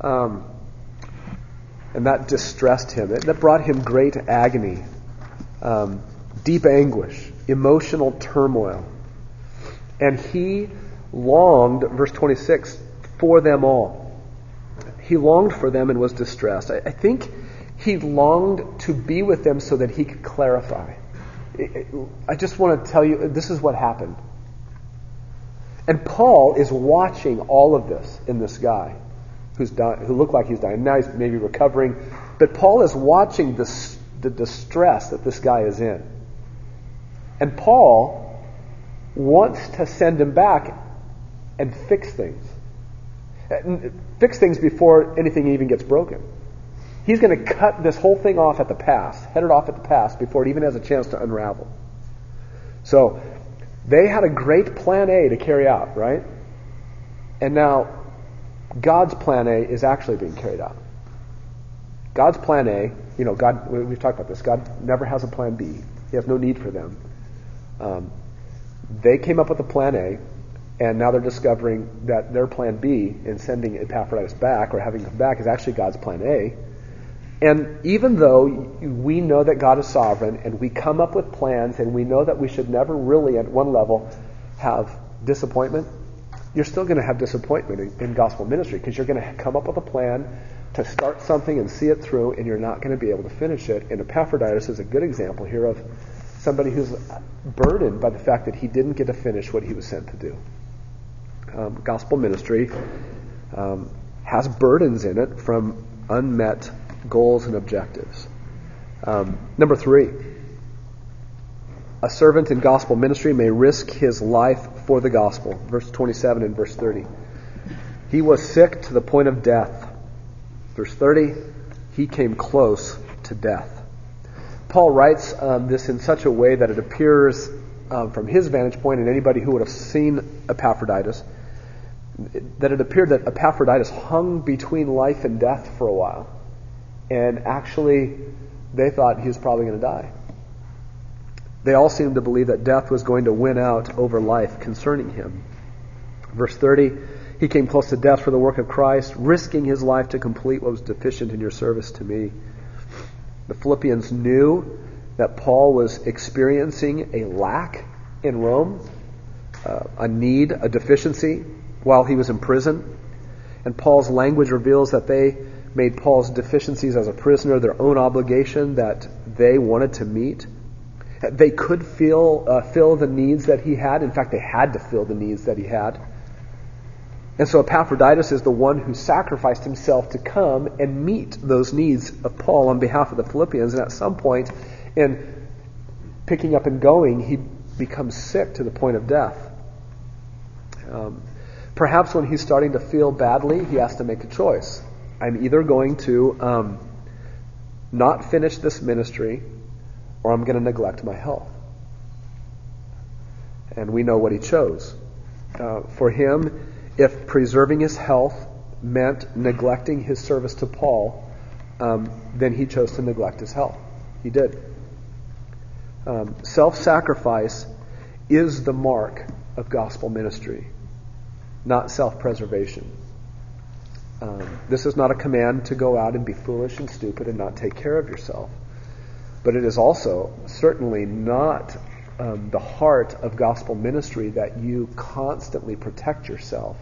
Um, and that distressed him. It, that brought him great agony, um, deep anguish, emotional turmoil. And he longed, verse 26, for them all. He longed for them and was distressed. I, I think he longed to be with them so that he could clarify. I just want to tell you this is what happened. And Paul is watching all of this in this guy. who's di- who looked like he's dying. Now he's maybe recovering. But Paul is watching this, the distress that this guy is in. And Paul wants to send him back and fix things. Fix things before anything even gets broken. He's going to cut this whole thing off at the pass, head it off at the pass before it even has a chance to unravel. So they had a great plan A to carry out, right? And now God's plan A is actually being carried out. God's plan A, you know, God, we've talked about this. God never has a plan B. He has no need for them. Um, they came up with a plan A, and now they're discovering that their plan B in sending Epaphroditus back or having him come back is actually God's plan A. And even though we know that God is sovereign and we come up with plans and we know that we should never really, at one level, have disappointment, you're still going to have disappointment in, in gospel ministry because you're going to come up with a plan to start something and see it through, and you're not going to be able to finish it. And Epaphroditus is a good example here of somebody who's burdened by the fact that he didn't get to finish what he was sent to do. Um, gospel ministry um, has burdens in it from unmet goals and objectives. Um, number three, a servant in gospel ministry may risk his life for the gospel. Verse 27 and verse 30. He was sick to the point of death. Verse 30, he came close to death. Paul writes um, this in such a way that it appears um, from his vantage point and anybody who would have seen Epaphroditus, that it appeared that Epaphroditus hung between life and death for a while. And actually, they thought he was probably going to die. They all seemed to believe that death was going to win out over life concerning him. Verse 30 He came close to death for the work of Christ, risking his life to complete what was deficient in your service to me. The Philippians knew that Paul was experiencing a lack in Rome, uh, a need, a deficiency, while he was in prison. And Paul's language reveals that they made Paul's deficiencies as a prisoner their own obligation that they wanted to meet. They could feel, uh, fill the needs that he had. In fact, they had to fill the needs that he had. And so Epaphroditus is the one who sacrificed himself to come and meet those needs of Paul on behalf of the Philippians. And at some point in picking up and going, he becomes sick to the point of death. Um, perhaps when he's starting to feel badly, he has to make a choice. I'm either going to um, not finish this ministry or I'm going to neglect my health. And we know what he chose. Uh, for him, if preserving his health meant neglecting his service to Paul, um, then he chose to neglect his health. He did. Um, Self sacrifice is the mark of gospel ministry, not self preservation. Um, this is not a command to go out and be foolish and stupid and not take care of yourself. But it is also certainly not um, the heart of gospel ministry that you constantly protect yourself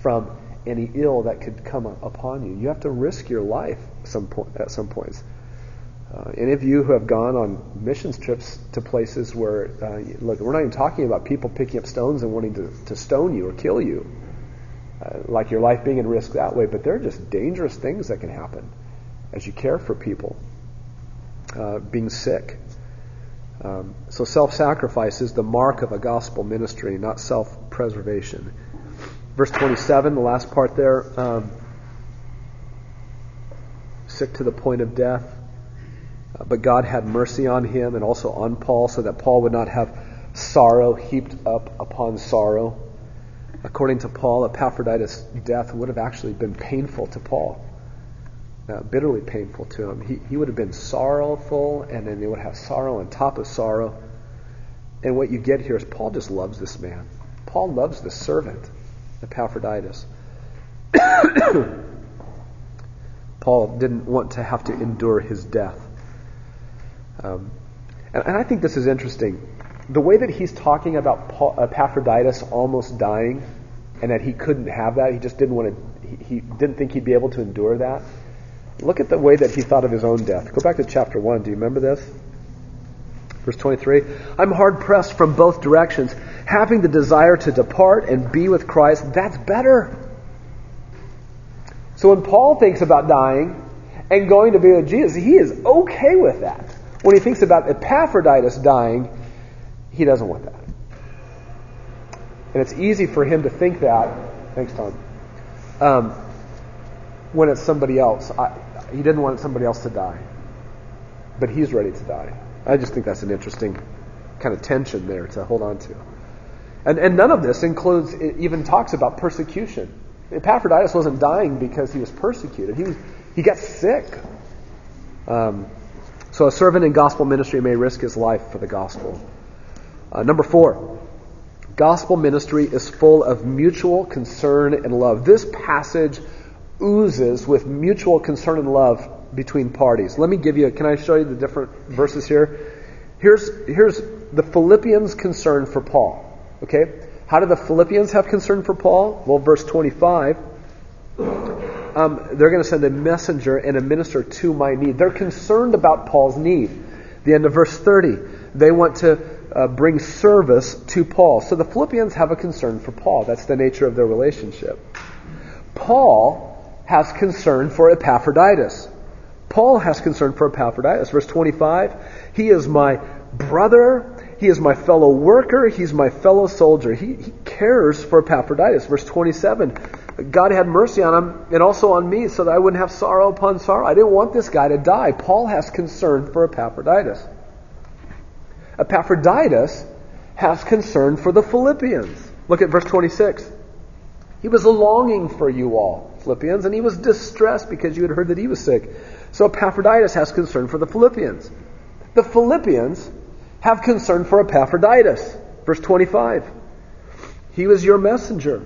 from any ill that could come upon you. You have to risk your life some point, at some points. Uh, any of you who have gone on missions trips to places where, uh, look, we're not even talking about people picking up stones and wanting to, to stone you or kill you, uh, like your life being in risk that way, but there are just dangerous things that can happen as you care for people. Uh, being sick, um, so self sacrifice is the mark of a gospel ministry, not self preservation. Verse 27, the last part there um, sick to the point of death. Uh, but God had mercy on him and also on Paul, so that Paul would not have sorrow heaped up upon sorrow. According to Paul, Epaphroditus' death would have actually been painful to Paul uh, bitterly painful to him. He, he would have been sorrowful, and then they would have sorrow on top of sorrow. And what you get here is Paul just loves this man. Paul loves the servant, Epaphroditus. (coughs) Paul didn't want to have to endure his death. Um, and, and, I think this is interesting. The way that he's talking about Paul, Epaphroditus almost dying, and that he couldn't have that, he just didn't want to, he, he didn't think he'd be able to endure that. Look at the way that he thought of his own death. Go back to chapter 1. Do you remember this? Verse 23 I'm hard pressed from both directions, having the desire to depart and be with Christ. That's better. So when Paul thinks about dying and going to be with Jesus, he is okay with that. When he thinks about Epaphroditus dying, he doesn't want that. And it's easy for him to think that. Thanks, Tom. Um, when it's somebody else. I, he didn't want somebody else to die. But he's ready to die. I just think that's an interesting kind of tension there to hold on to. And, and none of this includes, even talks about persecution. Epaphroditus wasn't dying because he was persecuted. He, was, he got sick. Um, so a servant in gospel ministry may risk his life for the gospel. Uh, number four, gospel ministry is full of mutual concern and love. This passage oozes with mutual concern and love between parties. Let me give you, can I show you the different verses here? Here's, here's the Philippians' concern for Paul. Okay? How do the Philippians have concern for Paul? Well, verse 25. Um, they're going to send a messenger and a minister to my need. They're concerned about Paul's need. The end of verse 30. They want to uh, bring service to Paul. So the Philippians have a concern for Paul. That's the nature of their relationship. Paul has concern for Epaphroditus. Paul has concern for Epaphroditus. Verse 25, he is my brother, he is my fellow worker, he's my fellow soldier. He, he cares for Epaphroditus. Verse 27, God had mercy on him and also on me so that I wouldn't have sorrow upon sorrow. I didn't want this guy to die. Paul has concern for Epaphroditus. Epaphroditus has concern for the Philippians. Look at verse 26. He was longing for you all, Philippians, and he was distressed because you had heard that he was sick. So Epaphroditus has concern for the Philippians. The Philippians have concern for Epaphroditus. Verse 25. He was your messenger,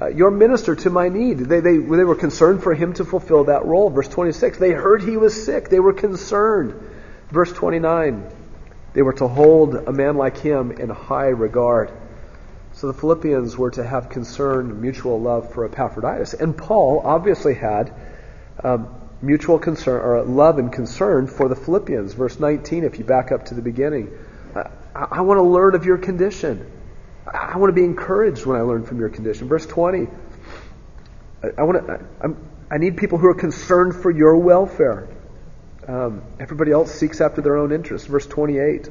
uh, your minister to my need. They, they, they were concerned for him to fulfill that role. Verse 26. They heard he was sick. They were concerned. Verse 29. They were to hold a man like him in high regard. So the Philippians were to have concern, mutual love for Epaphroditus. And Paul obviously had um, mutual concern, or love and concern for the Philippians. Verse 19, if you back up to the beginning, I, I want to learn of your condition. I want to be encouraged when I learn from your condition. Verse 20, I, I want to, I, I, need people who are concerned for your welfare. Um, everybody else seeks after their own interests. Verse 28.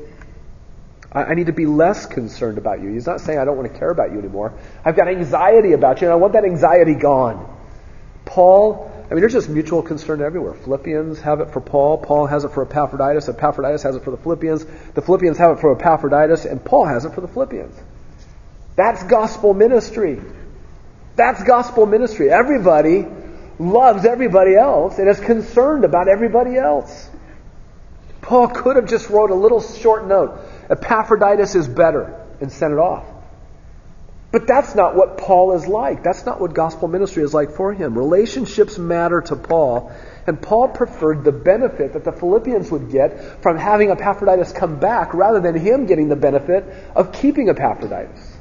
I, I need to be less concerned about you. He's not saying I don't want to care about you anymore. I've got anxiety about you, and I want that anxiety gone. Paul, I mean, there's just mutual concern everywhere. Philippians have it for Paul. Paul has it for Epaphroditus. Epaphroditus has it for the Philippians. The Philippians have it for Epaphroditus, and Paul has it for the Philippians. That's gospel ministry. That's gospel ministry. Everybody loves everybody else and is concerned about everybody else. Paul could have just wrote a little short note. Epaphroditus is better and sent it off. But that's not what Paul is like. That's not what gospel ministry is like for him. Relationships matter to Paul, and Paul preferred the benefit that the Philippians would get from having Epaphroditus come back rather than him getting the benefit of keeping Epaphroditus.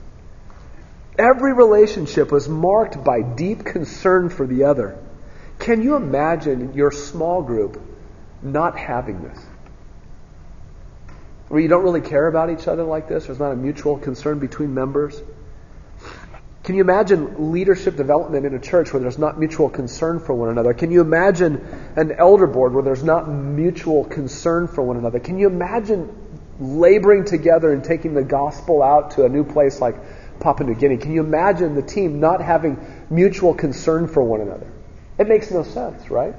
Every relationship was marked by deep concern for the other. Can you imagine your small group not having this? where you don't really care about each other like this, there's not a mutual concern between members. Can you imagine leadership development in a church where there's not mutual concern for one another? Can you imagine an elder board where there's not mutual concern for one another? Can you imagine laboring together and taking the gospel out to a new place like Papua New Guinea? Can you imagine the team not having mutual concern for one another? It makes no sense, right?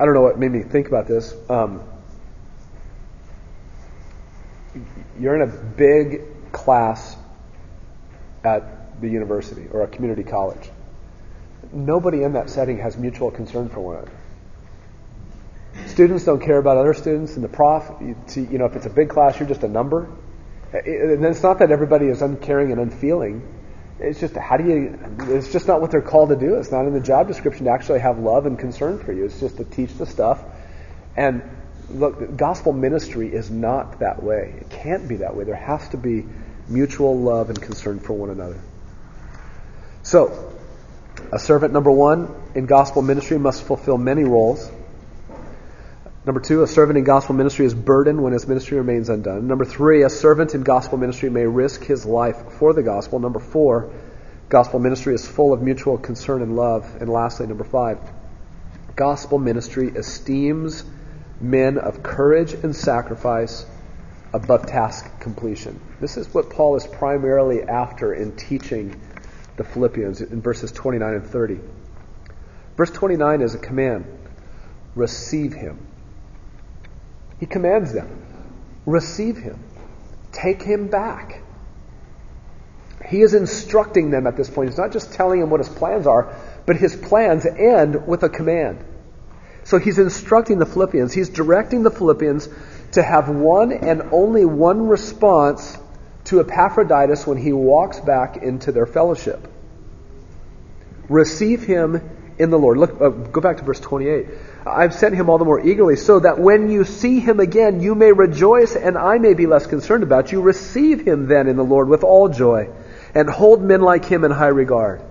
I don't know what made me think about this. Um, you're in a big class at the university or a community college. Nobody in that setting has mutual concern for one another. Students don't care about other students, and the prof, you, know, if it's a big class, you're just a number. And it's not that everybody is uncaring and unfeeling. It's just how do you? It's just not what they're called to do. It's not in the job description to actually have love and concern for you. It's just to teach the stuff. And look, gospel ministry is not that way. It can't be that way. There has to be mutual love and concern for one another. So, a servant number one in gospel ministry must fulfill many roles. Number two, a servant in gospel ministry is burdened when his ministry remains undone. Number three, a servant in gospel ministry may risk his life for the gospel. Number four, gospel ministry is full of mutual concern and love. And lastly, number five, gospel ministry esteems men of courage and sacrifice above task completion. This is what Paul is primarily after in teaching the Philippians in verses 29 and 30. Verse 29 is a command receive him. He commands them receive him, take him back. He is instructing them at this point. He's not just telling them what his plans are, but his plans end with a command. So he's instructing the Philippians, he's directing the Philippians to have one and only one response to Epaphroditus when he walks back into their fellowship. Receive him in the Lord. Look, uh, go back to verse 28. I've sent him all the more eagerly, so that when you see him again, you may rejoice, and I may be less concerned about you. Receive him then in the Lord with all joy, and hold men like him in high regard.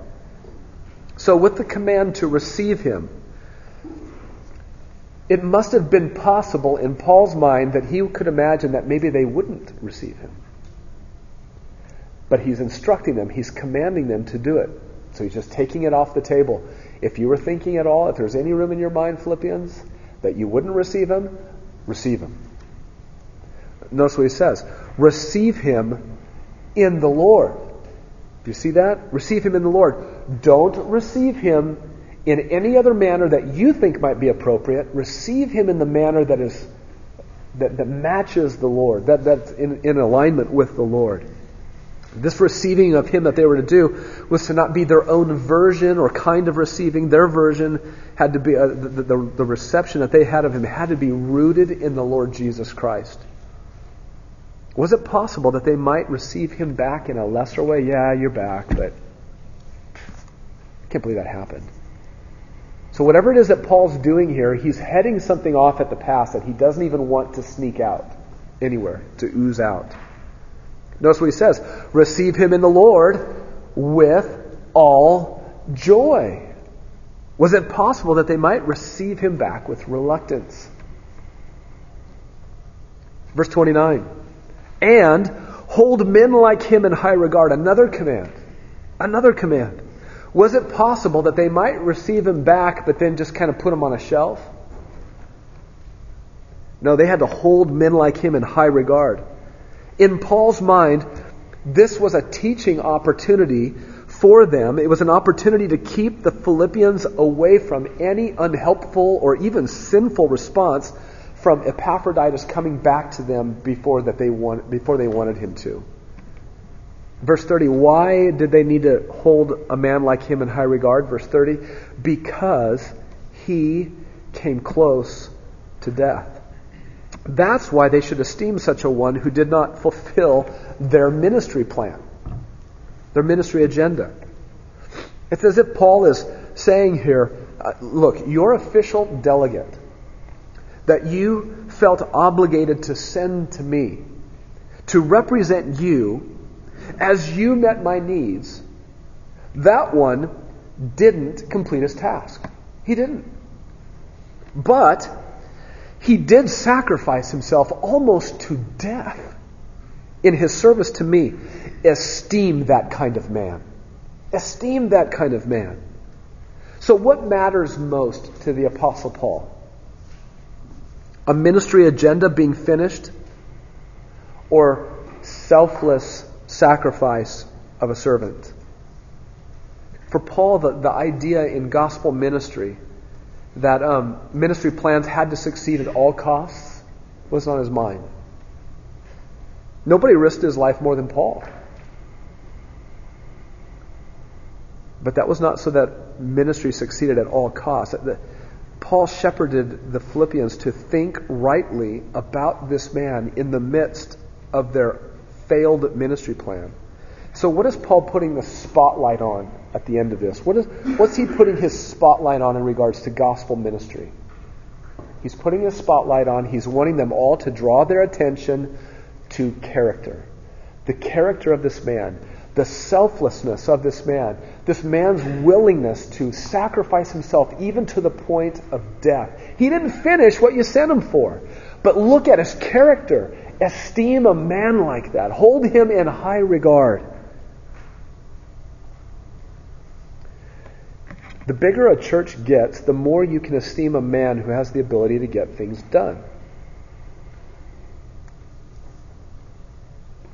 So, with the command to receive him, it must have been possible in Paul's mind that he could imagine that maybe they wouldn't receive him. But he's instructing them, he's commanding them to do it. So he's just taking it off the table. If you were thinking at all, if there's any room in your mind, Philippians, that you wouldn't receive him, receive him. Notice what he says receive him in the Lord. Do you see that? Receive him in the Lord. Don't receive him in any other manner that you think might be appropriate. Receive him in the manner that is that, that matches the Lord, that, that's in, in alignment with the Lord. This receiving of him that they were to do was to not be their own version or kind of receiving. Their version had to be, uh, the, the, the reception that they had of him had to be rooted in the Lord Jesus Christ. Was it possible that they might receive him back in a lesser way? Yeah, you're back, but I can't believe that happened. So, whatever it is that Paul's doing here, he's heading something off at the pass that he doesn't even want to sneak out anywhere, to ooze out. Notice what he says receive him in the Lord with all joy. Was it possible that they might receive him back with reluctance? Verse 29. And hold men like him in high regard. Another command. Another command. Was it possible that they might receive him back, but then just kind of put him on a shelf? No, they had to hold men like him in high regard. In Paul's mind, this was a teaching opportunity for them. It was an opportunity to keep the Philippians away from any unhelpful or even sinful response from Epaphroditus coming back to them before that they want, before they wanted him to. Verse 30, why did they need to hold a man like him in high regard? Verse 30, because he came close to death. That's why they should esteem such a one who did not fulfill their ministry plan, their ministry agenda. It's as if Paul is saying here uh, look, your official delegate that you felt obligated to send to me to represent you as you met my needs, that one didn't complete his task. He didn't. But he did sacrifice himself almost to death in his service to me. Esteem that kind of man. Esteem that kind of man. So, what matters most to the Apostle Paul? A ministry agenda being finished or selfless sacrifice of a servant? For Paul, the, the idea in gospel ministry that um, ministry plans had to succeed at all costs was on his mind. Nobody risked his life more than Paul. But that was not so that ministry succeeded at all costs. Paul shepherded the Philippians to think rightly about this man in the midst of their failed ministry plan. So, what is Paul putting the spotlight on at the end of this? What is, what's he putting his spotlight on in regards to gospel ministry? He's putting his spotlight on, he's wanting them all to draw their attention to character. The character of this man, the selflessness of this man, this man's willingness to sacrifice himself even to the point of death. He didn't finish what you sent him for. But look at his character. Esteem a man like that. Hold him in high regard. The bigger a church gets, the more you can esteem a man who has the ability to get things done.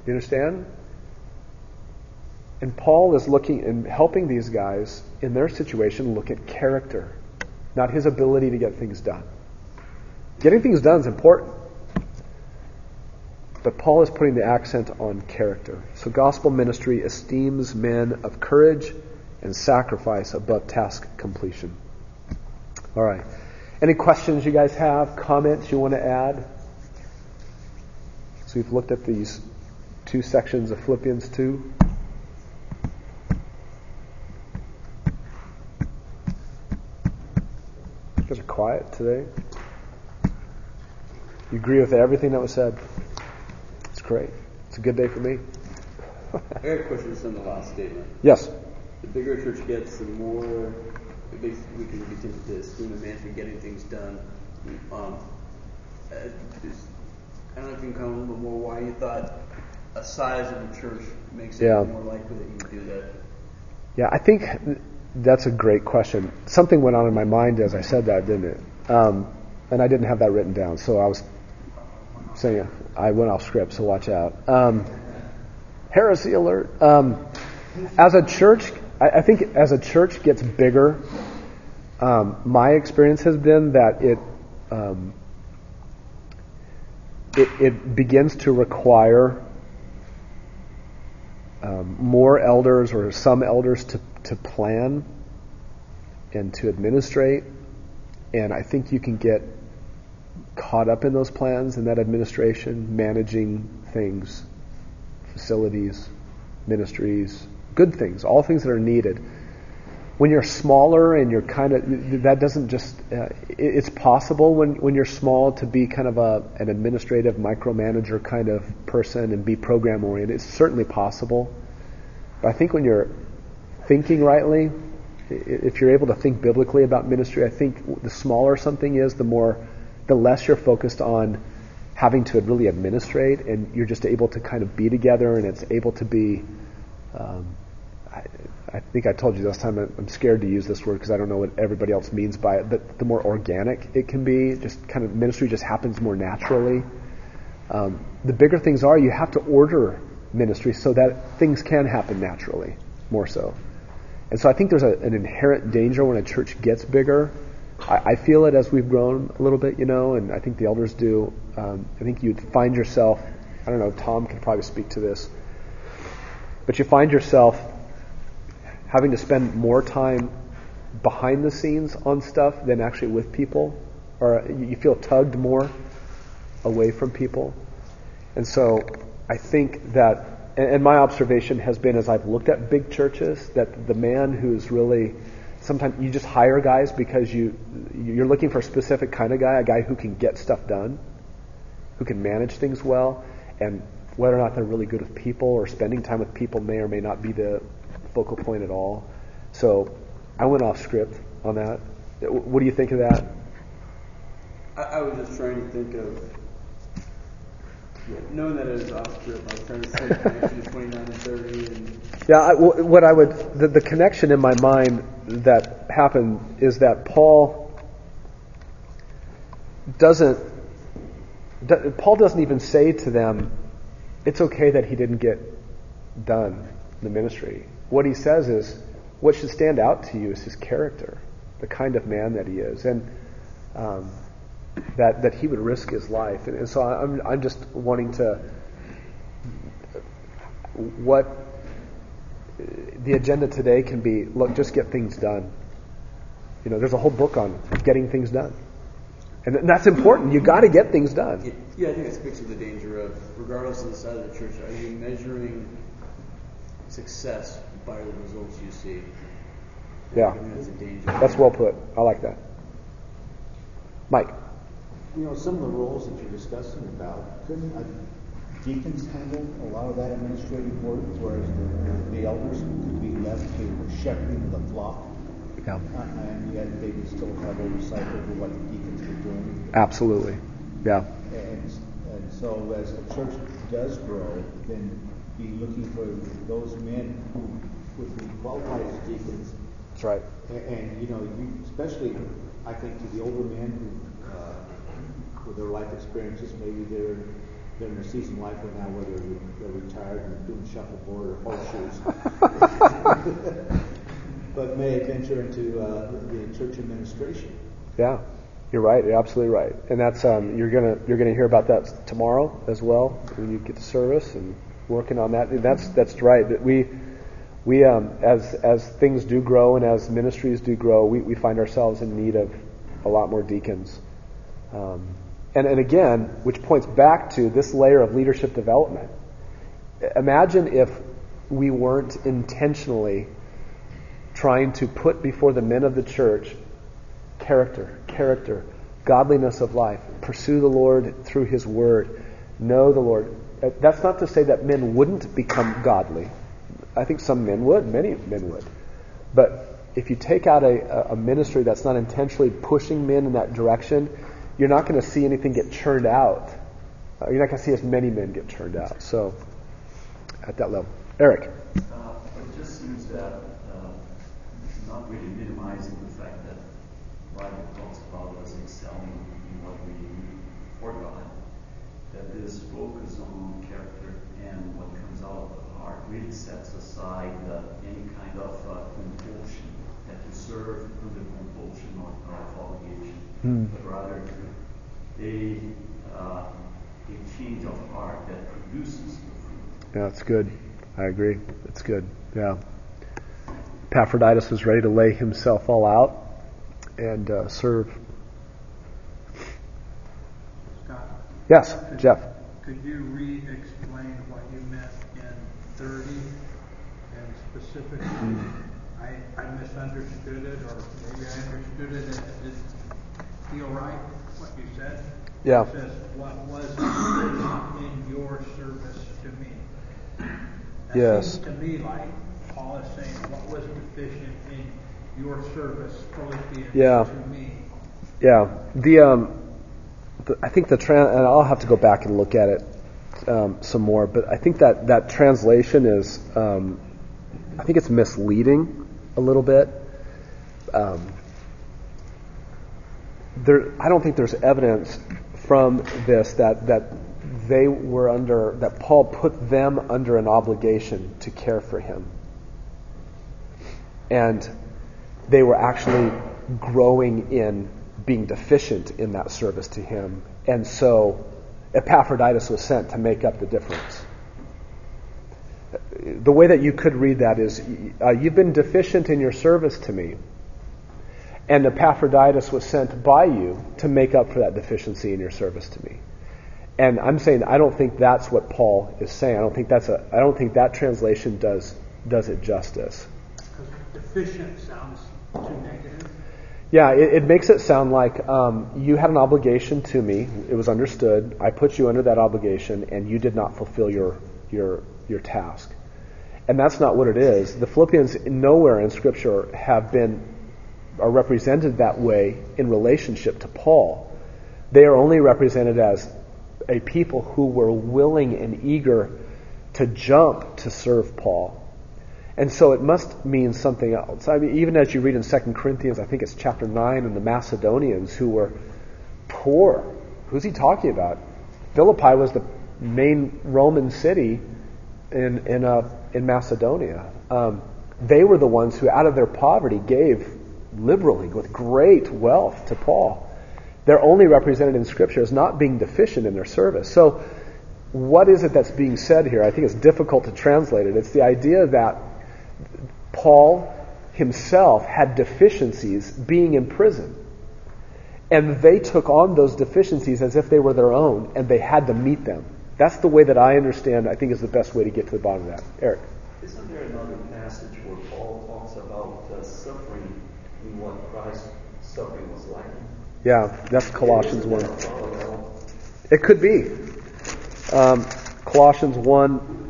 You understand? And Paul is looking and helping these guys in their situation look at character, not his ability to get things done. Getting things done is important. But Paul is putting the accent on character. So gospel ministry esteems men of courage and sacrifice above task completion. All right. Any questions you guys have? Comments you want to add? So we've looked at these two sections of Philippians 2. You guys are quiet today. You agree with everything that was said? It's great. It's a good day for me. I got a question on the last statement. Yes. The bigger a church gets, the more we can be tempted to esteem a man for getting things done. Um, uh, I don't know if you can comment a little bit more why you thought a size of the church makes it yeah. more likely that you would do that. Yeah, I think that's a great question. Something went on in my mind as I said that, didn't it? Um, and I didn't have that written down, so I was saying I went off script, so watch out. Um, heresy alert. Um, as a church, I, I, think as a church gets bigger, um, my experience has been that it, um, it it begins to require um, more elders or some elders to, to plan and to administrate. And I think you can get caught up in those plans and that administration, managing things, facilities, ministries, good things, all things that are needed. When you're smaller and you're kind of, that doesn't just, uh, it's possible when, when you're small to be kind of a, an administrative micromanager kind of person and be program oriented. It's certainly possible. But I think when you're thinking rightly, if you're able to think biblically about ministry, I think the smaller something is, the more, the less you're focused on having to really administrate, and you're just able to kind of be together, and it's able to be. Um, I, I, think I told you last time I'm scared to use this word because I don't know what everybody else means by it. But the more organic it can be, just kind of ministry just happens more naturally. Um, the bigger things are, you have to order ministry so that things can happen naturally, more so. And so I think there's a, an inherent danger when a church gets bigger. I, I, feel it as we've grown a little bit, you know, and I think the elders do. Um, I think you'd find yourself, I don't know, Tom can probably speak to this, but you find yourself having to spend more time behind the scenes on stuff than actually with people, or you feel tugged more away from people. And so I think that and my observation has been as I've looked at big churches that the man who's really sometimes you just hire guys because you you're looking for a specific kind of guy, a guy who can get stuff done, who can manage things well, and whether or not they're really good with people or spending time with people may or may not be the focal point at all. So I went off script on that. What do you think of that? I, I was just trying to think of knowing that it was off script, I was trying to say connection to 29 and 30. And yeah, I, what I would, the, the connection in my mind that happened is that Paul doesn't, Paul doesn't even say to them, it's okay that he didn't get done the ministry. What he says is, what should stand out to you is his character, the kind of man that he is. And, um, that, that he would risk his life. And, and so I'm, I'm just wanting to, what the agenda today can be, look, just get things done. You know, there's a whole book on getting things done. And that's important. You got to get things done. Yeah, I think it speaks to the danger of, regardless of the size of the church, are you measuring success by the results you see? Yeah, that's well put. I like that. Mike. You know, some of the roles that you're discussing about, couldn't, deacons handle a lot of that administrative work, whereas the, the elders could be left to shepherding the flock. Yeah. Uh, and yet they would still have oversight over what the deacons were doing. Absolutely. Yeah. And, and so as the church does grow, then be looking for those men who would be qualified as deacons. That's right. And, and you know, you, especially I think to the older men who, uh, with their life experiences, maybe they're they're in their season life right now, whether they're retired and doing shuffleboard or horseshoes, (laughs) but may venture into uh, the church administration. Yeah, you're right. You're absolutely right, and that's um, you're gonna you're gonna hear about that tomorrow as well when you get to service and working on that. And that's that's right. That we we um, as as things do grow and as ministries do grow, we, we find ourselves in need of a lot more deacons. Um, and, and again, which points back to this layer of leadership development. Imagine if we weren't intentionally trying to put before the men of the church character, character, godliness of life, pursue the Lord through His Word, know the Lord. That's not to say that men wouldn't become godly. I think some men would, many men would. But if you take out a, a ministry that's not intentionally pushing men in that direction, you're not going to see anything get churned out. Uh, you're not going to see as many men get churned out. So, at that level. Eric. Uh, it just seems that uh, not really minimizing the fact that Bible talks about us excelling in what we do for God, that this focus on character and what comes out of the heart really sets aside uh, any kind of uh, compulsion that you serve under compulsion or, or obligation, Hmm. but rather a, uh, a change of heart that produces the fruit. Yeah, that's good. I agree. That's good. Yeah. Epaphroditus was ready to lay himself all out and uh, serve. Scott, Yes, Jeff. could you re-explain what you meant in 30 and specifically? I, I misunderstood it, or maybe I understood it and it didn't feel right, what you said. Yeah. It says, what was in your service to me? That Yes. to me like Paul is saying, what was deficient in your service, Philippians, Yeah. to me? Yeah. The um, the, I think the tran and I'll have to go back and look at it um, some more, but I think that that translation is um, I think it's misleading a little bit. Um, there, I don't think there's evidence from this that that they were under that Paul put them under an obligation to care for him, and they were actually growing in being deficient in that service to him, and so Epaphroditus was sent to make up the difference. The way that you could read that is, uh, you've been deficient in your service to me, and Epaphroditus was sent by you to make up for that deficiency in your service to me. And I'm saying I don't think that's what Paul is saying. I don't think that's a. I don't think that translation does does it justice. Because deficient sounds too negative. Yeah, it, it makes it sound like um, you had an obligation to me. It was understood. I put you under that obligation, and you did not fulfill your your your task. And that's not what it is. The Philippians nowhere in Scripture have been are represented that way in relationship to Paul. They are only represented as a people who were willing and eager to jump to serve Paul. And so it must mean something else. I mean, even as you read in 2 Corinthians, I think it's chapter 9, and the Macedonians who were poor. Who's he talking about? Philippi was the main Roman city in, in, uh, in Macedonia. Um, they were the ones who, out of their poverty, gave liberally with great wealth to Paul. They're only represented in Scripture as not being deficient in their service. So, what is it that's being said here? I think it's difficult to translate it. It's the idea that Paul himself had deficiencies being in prison. And they took on those deficiencies as if they were their own, and they had to meet them. That's the way that I understand, I think is the best way to get to the bottom of that. Eric. Isn't there another passage where Paul talks about uh, suffering and what Christ's suffering was like? Yeah, that's Colossians 1. that a parallel? It could be. Um, Colossians 1,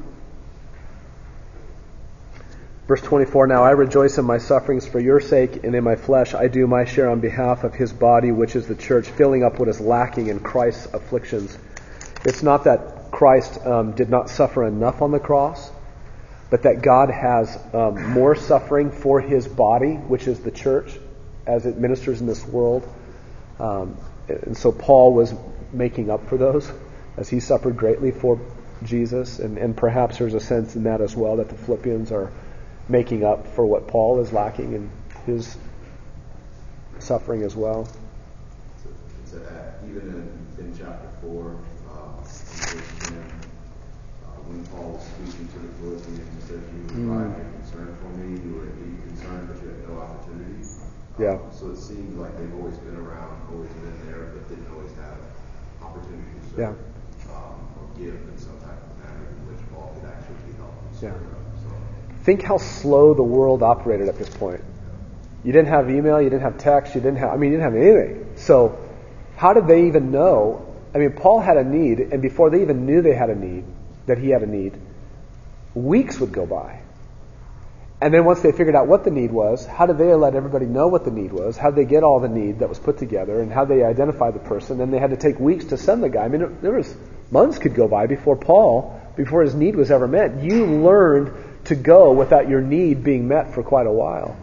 verse 24. Now I rejoice in my sufferings for your sake, and in my flesh I do my share on behalf of his body, which is the church, filling up what is lacking in Christ's afflictions. It's not that Christ um, did not suffer enough on the cross, but that God has um, more suffering for his body, which is the church, as it ministers in this world. Um, and so Paul was making up for those as he suffered greatly for Jesus. And, and perhaps there's a sense in that as well that the Philippians are making up for what Paul is lacking in his suffering as well. Even in, in chapter 4, uh, verse 10, uh, when Paul was speaking to the Philippians, he said, You were mm. concerned for me, you were indeed concerned, but you had no opportunity. Yeah. Um, so it seems like they've always been around, always been there, but didn't always have opportunity to serve yeah. um, or give in some type of manner in which Paul could actually help Yeah. Think how slow the world operated at this point. You didn't have email, you didn't have text, you didn't have, I mean, you didn't have anything. So, how did they even know? I mean, Paul had a need, and before they even knew they had a need, that he had a need, weeks would go by. And then once they figured out what the need was, how did they let everybody know what the need was? How did they get all the need that was put together? And how they identify the person? And they had to take weeks to send the guy. I mean, there was months could go by before Paul, before his need was ever met. You learned to go without your need being met for quite a while.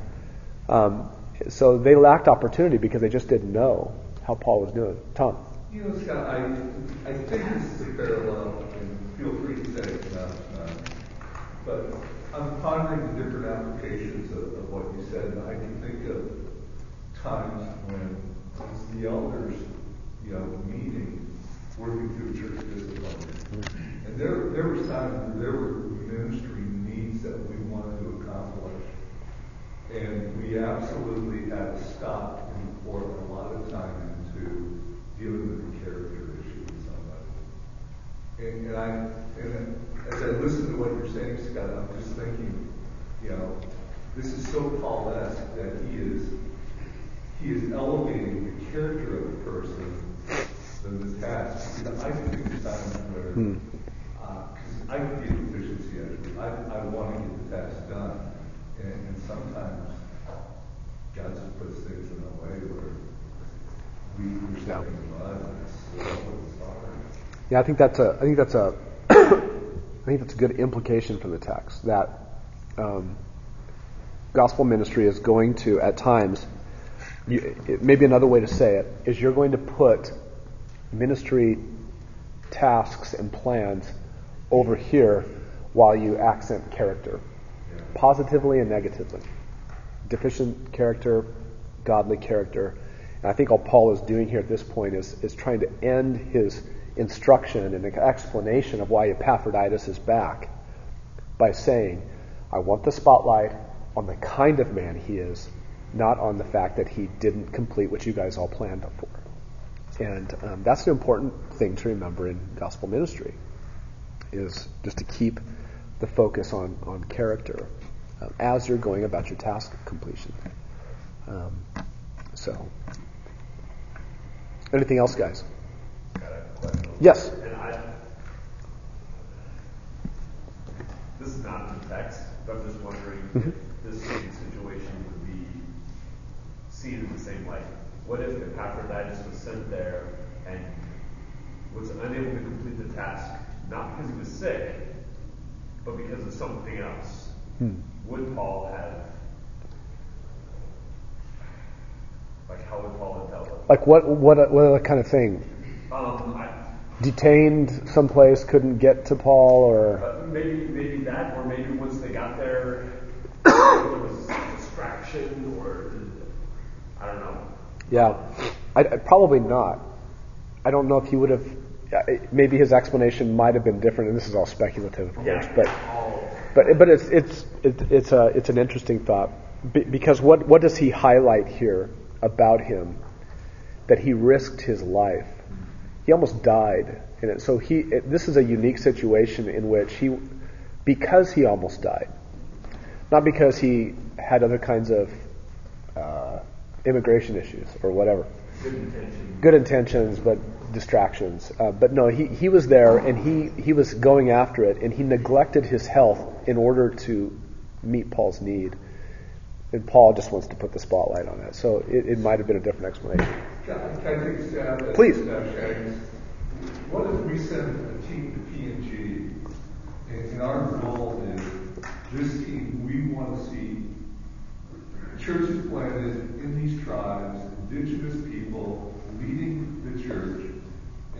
Um, so they lacked opportunity because they just didn't know how Paul was doing. Tom. You know, Scott, I, I think this is a parallel, and feel free to say it's not, uh, but I'm pondering the different applications of, of what you said, and I can think of times when the elders, you know, meeting, working through church discipline. And there, there was times where there were ministry needs that we wanted to accomplish. And we absolutely had to stop and pour a lot of time into dealing with the character issue with somebody. And, and I, and as I listen to what you're saying, Scott, I'm just thinking, you know, this is so Paul-esque that he is he is elevating the character of the person than the task. Because I think there's times where hmm. uh, I get efficiency it. I, I want to get the task done. And, and sometimes God just puts things in a way where we, we're stepping in mud and it's, hard. Yeah, I think that's a I think that's a (coughs) I think that's a good implication from the text that um, gospel ministry is going to, at times, you, maybe another way to say it is you're going to put ministry tasks and plans over here while you accent character, positively and negatively. Deficient character, godly character. And I think all Paul is doing here at this point is, is trying to end his instruction and explanation of why Epaphroditus is back by saying, I want the spotlight on the kind of man he is, not on the fact that he didn't complete what you guys all planned for. And um, that's an important thing to remember in gospel ministry, is just to keep the focus on, on character uh, as you're going about your task completion. Um, so, anything else, guys? Yes. I, this is not in the text, but I'm just wondering mm-hmm. if this same situation would be seen in the same light. What if Epaphroditus was sent there and was unable to complete the task, not because he was sick, but because of something else? Hmm. Would Paul have like how would Paul have dealt? Like what what what kind of thing? Um, I, detained someplace, couldn't get to Paul, or uh, maybe maybe that, or maybe once they got there, there was a distraction, or I don't know. Yeah, I, I, probably not. I don't know if he would have. Maybe his explanation might have been different, and this is all speculative, of course. Yeah. But but but it's it's it, it's a it's an interesting thought because what what does he highlight here about him that he risked his life he almost died in it. So he, it, this is a unique situation in which he, because he almost died, not because he had other kinds of uh, immigration issues or whatever, good intentions. good intentions, but distractions. Uh, but no, he, he was there and he, he was going after it and he neglected his health in order to meet Paul's need. And Paul just wants to put the spotlight on it. So it, it might have been a different explanation. Can Please. What if we send a team to P and G, and and our goal is, this team, we want to see churches planted in these tribes, indigenous people leading the church,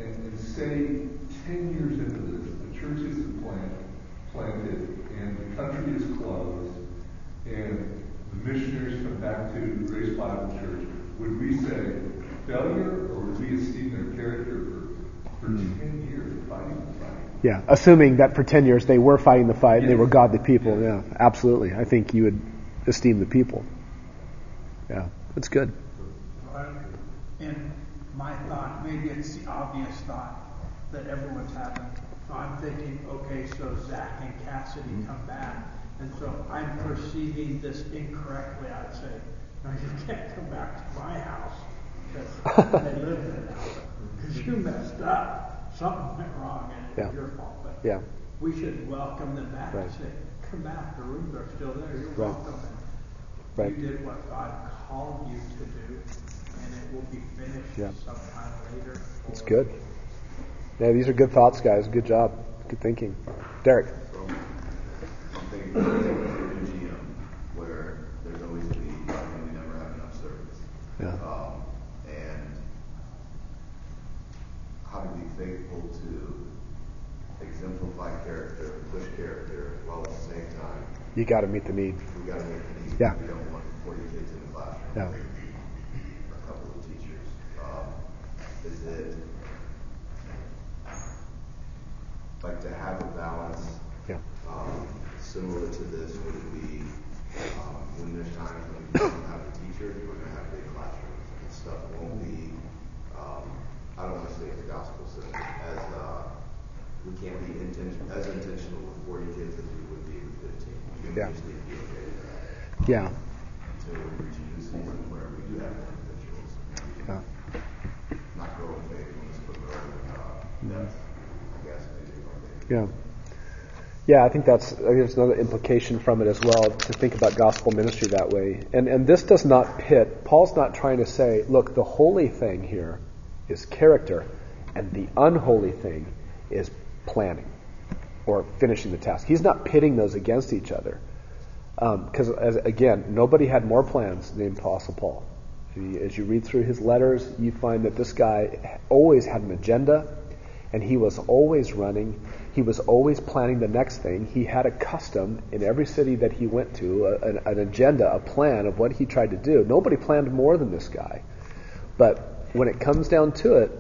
and, and say, ten years into this, the church isn't planted, planted, and the country is closed, and the missionaries come back to Grace Bible Church, would we say failure, or would we esteem their character for, for hmm. ten years of fighting the fight? Yeah, assuming that for 10 years they were fighting the fight and they were godly people. Yeah, absolutely. I think you would esteem the people. Yeah, that's good. And my thought, maybe it's the obvious thought that everyone's having. So I'm thinking, okay, so Zach and Cassidy mm-hmm. come back, and so I'm perceiving this incorrectly. I'd say, no, you can't come back to my house because they (laughs) live in it now. Because you messed up. Something went wrong, and Yeah. it's your fault. But Yeah, we should welcome them back Right. and say, come back. The rooms are still there. You're Right. welcome. And Right. You did what God called you to do, it will be finished Yeah. sometime later. that's or- good. Yeah, these are good thoughts, guys. Good job. Good thinking. Derek. So, I'm thinking of a museum where there's always a and we never have enough servants. Yeah. Um, and how to be faithful to exemplify character, push character, while at the same time, You got to meet the need. we gotta make the need. Yeah. We don't want forty kids in the classroom. Yeah. Or a couple of teachers. Um, is like to have a balance Yeah. um, similar to this, would be, um, when there's times when we don't have a teacher, we're gonna have big classrooms, and stuff won't be, um, I don't wanna say it's gospel centered, as, uh, we can't be intention, as intentional with forty kids as we would be with fifteen. We Yeah. just need to be okay with that, Yeah we reach a new season where we do have individuals. Yeah. Not grow in faithfulness, but grow in, uh, depth, I guess, maybe, or maybe. Yeah. Yeah, I think that's I think there's another implication from it as well to think about gospel ministry that way. And and this does not pit. Paul's not trying to say, look, the holy thing here is character, and the unholy thing is planning or finishing the task. He's not pitting those against each other. Um, because as again, nobody had more plans than Apostle Paul. As you read through his letters, you find that this guy always had an agenda, and he was always running. He was always planning the next thing. He had a custom in every city that he went to, a, an, an agenda, a plan of what he tried to do. Nobody planned more than this guy. But when it comes down to it,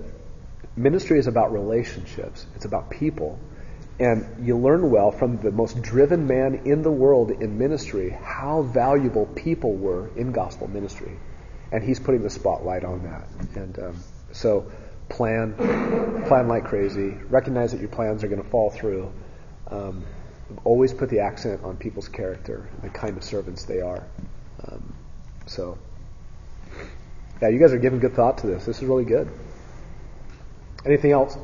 ministry is about relationships. It's about people. And you learn well from the most driven man in the world in ministry how valuable people were in gospel ministry. And he's putting the spotlight on that. And um, so plan, plan like crazy. Recognize that your plans are going to fall through. Um, always put the accent on people's character and the kind of servants they are. Um, so, yeah, you guys are giving good thought to this. This is really good. Anything else?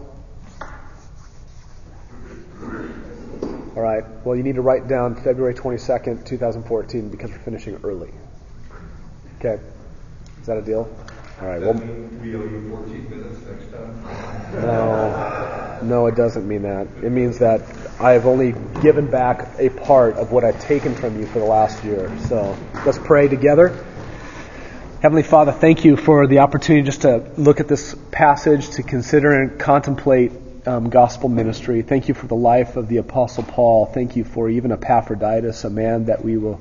All right. Well, you need to write down February 22nd, 2014, because we're finishing early. Okay. Is that a deal? All right. Well, we owe you fourteen minutes next time? no, no, it doesn't mean that. It means that I have only given back a part of what I've taken from you for the last year. So let's pray together. Heavenly Father, thank you for the opportunity just to look at this passage, to consider and contemplate um, gospel ministry. Thank you for the life of the Apostle Paul. Thank you for even Epaphroditus, a man that we will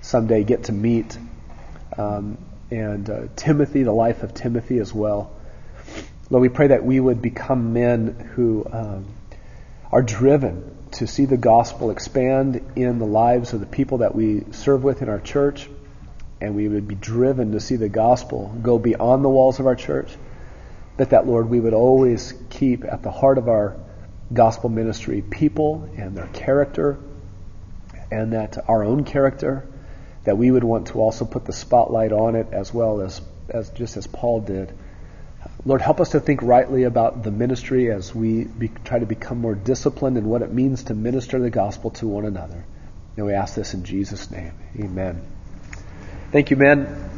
someday get to meet. Um, and uh, Timothy, the life of Timothy as well. Lord, we pray that we would become men who um, are driven to see the gospel expand in the lives of the people that we serve with in our church, and we would be driven to see the gospel go beyond the walls of our church. That that Lord, we would always keep at the heart of our gospel ministry people and their character, and that our own character, that we would want to also put the spotlight on it as well as, as just as Paul did. Lord, help us to think rightly about the ministry as we be, try to become more disciplined in what it means to minister the gospel to one another. And we ask this in Jesus' name. Amen. Thank you, men.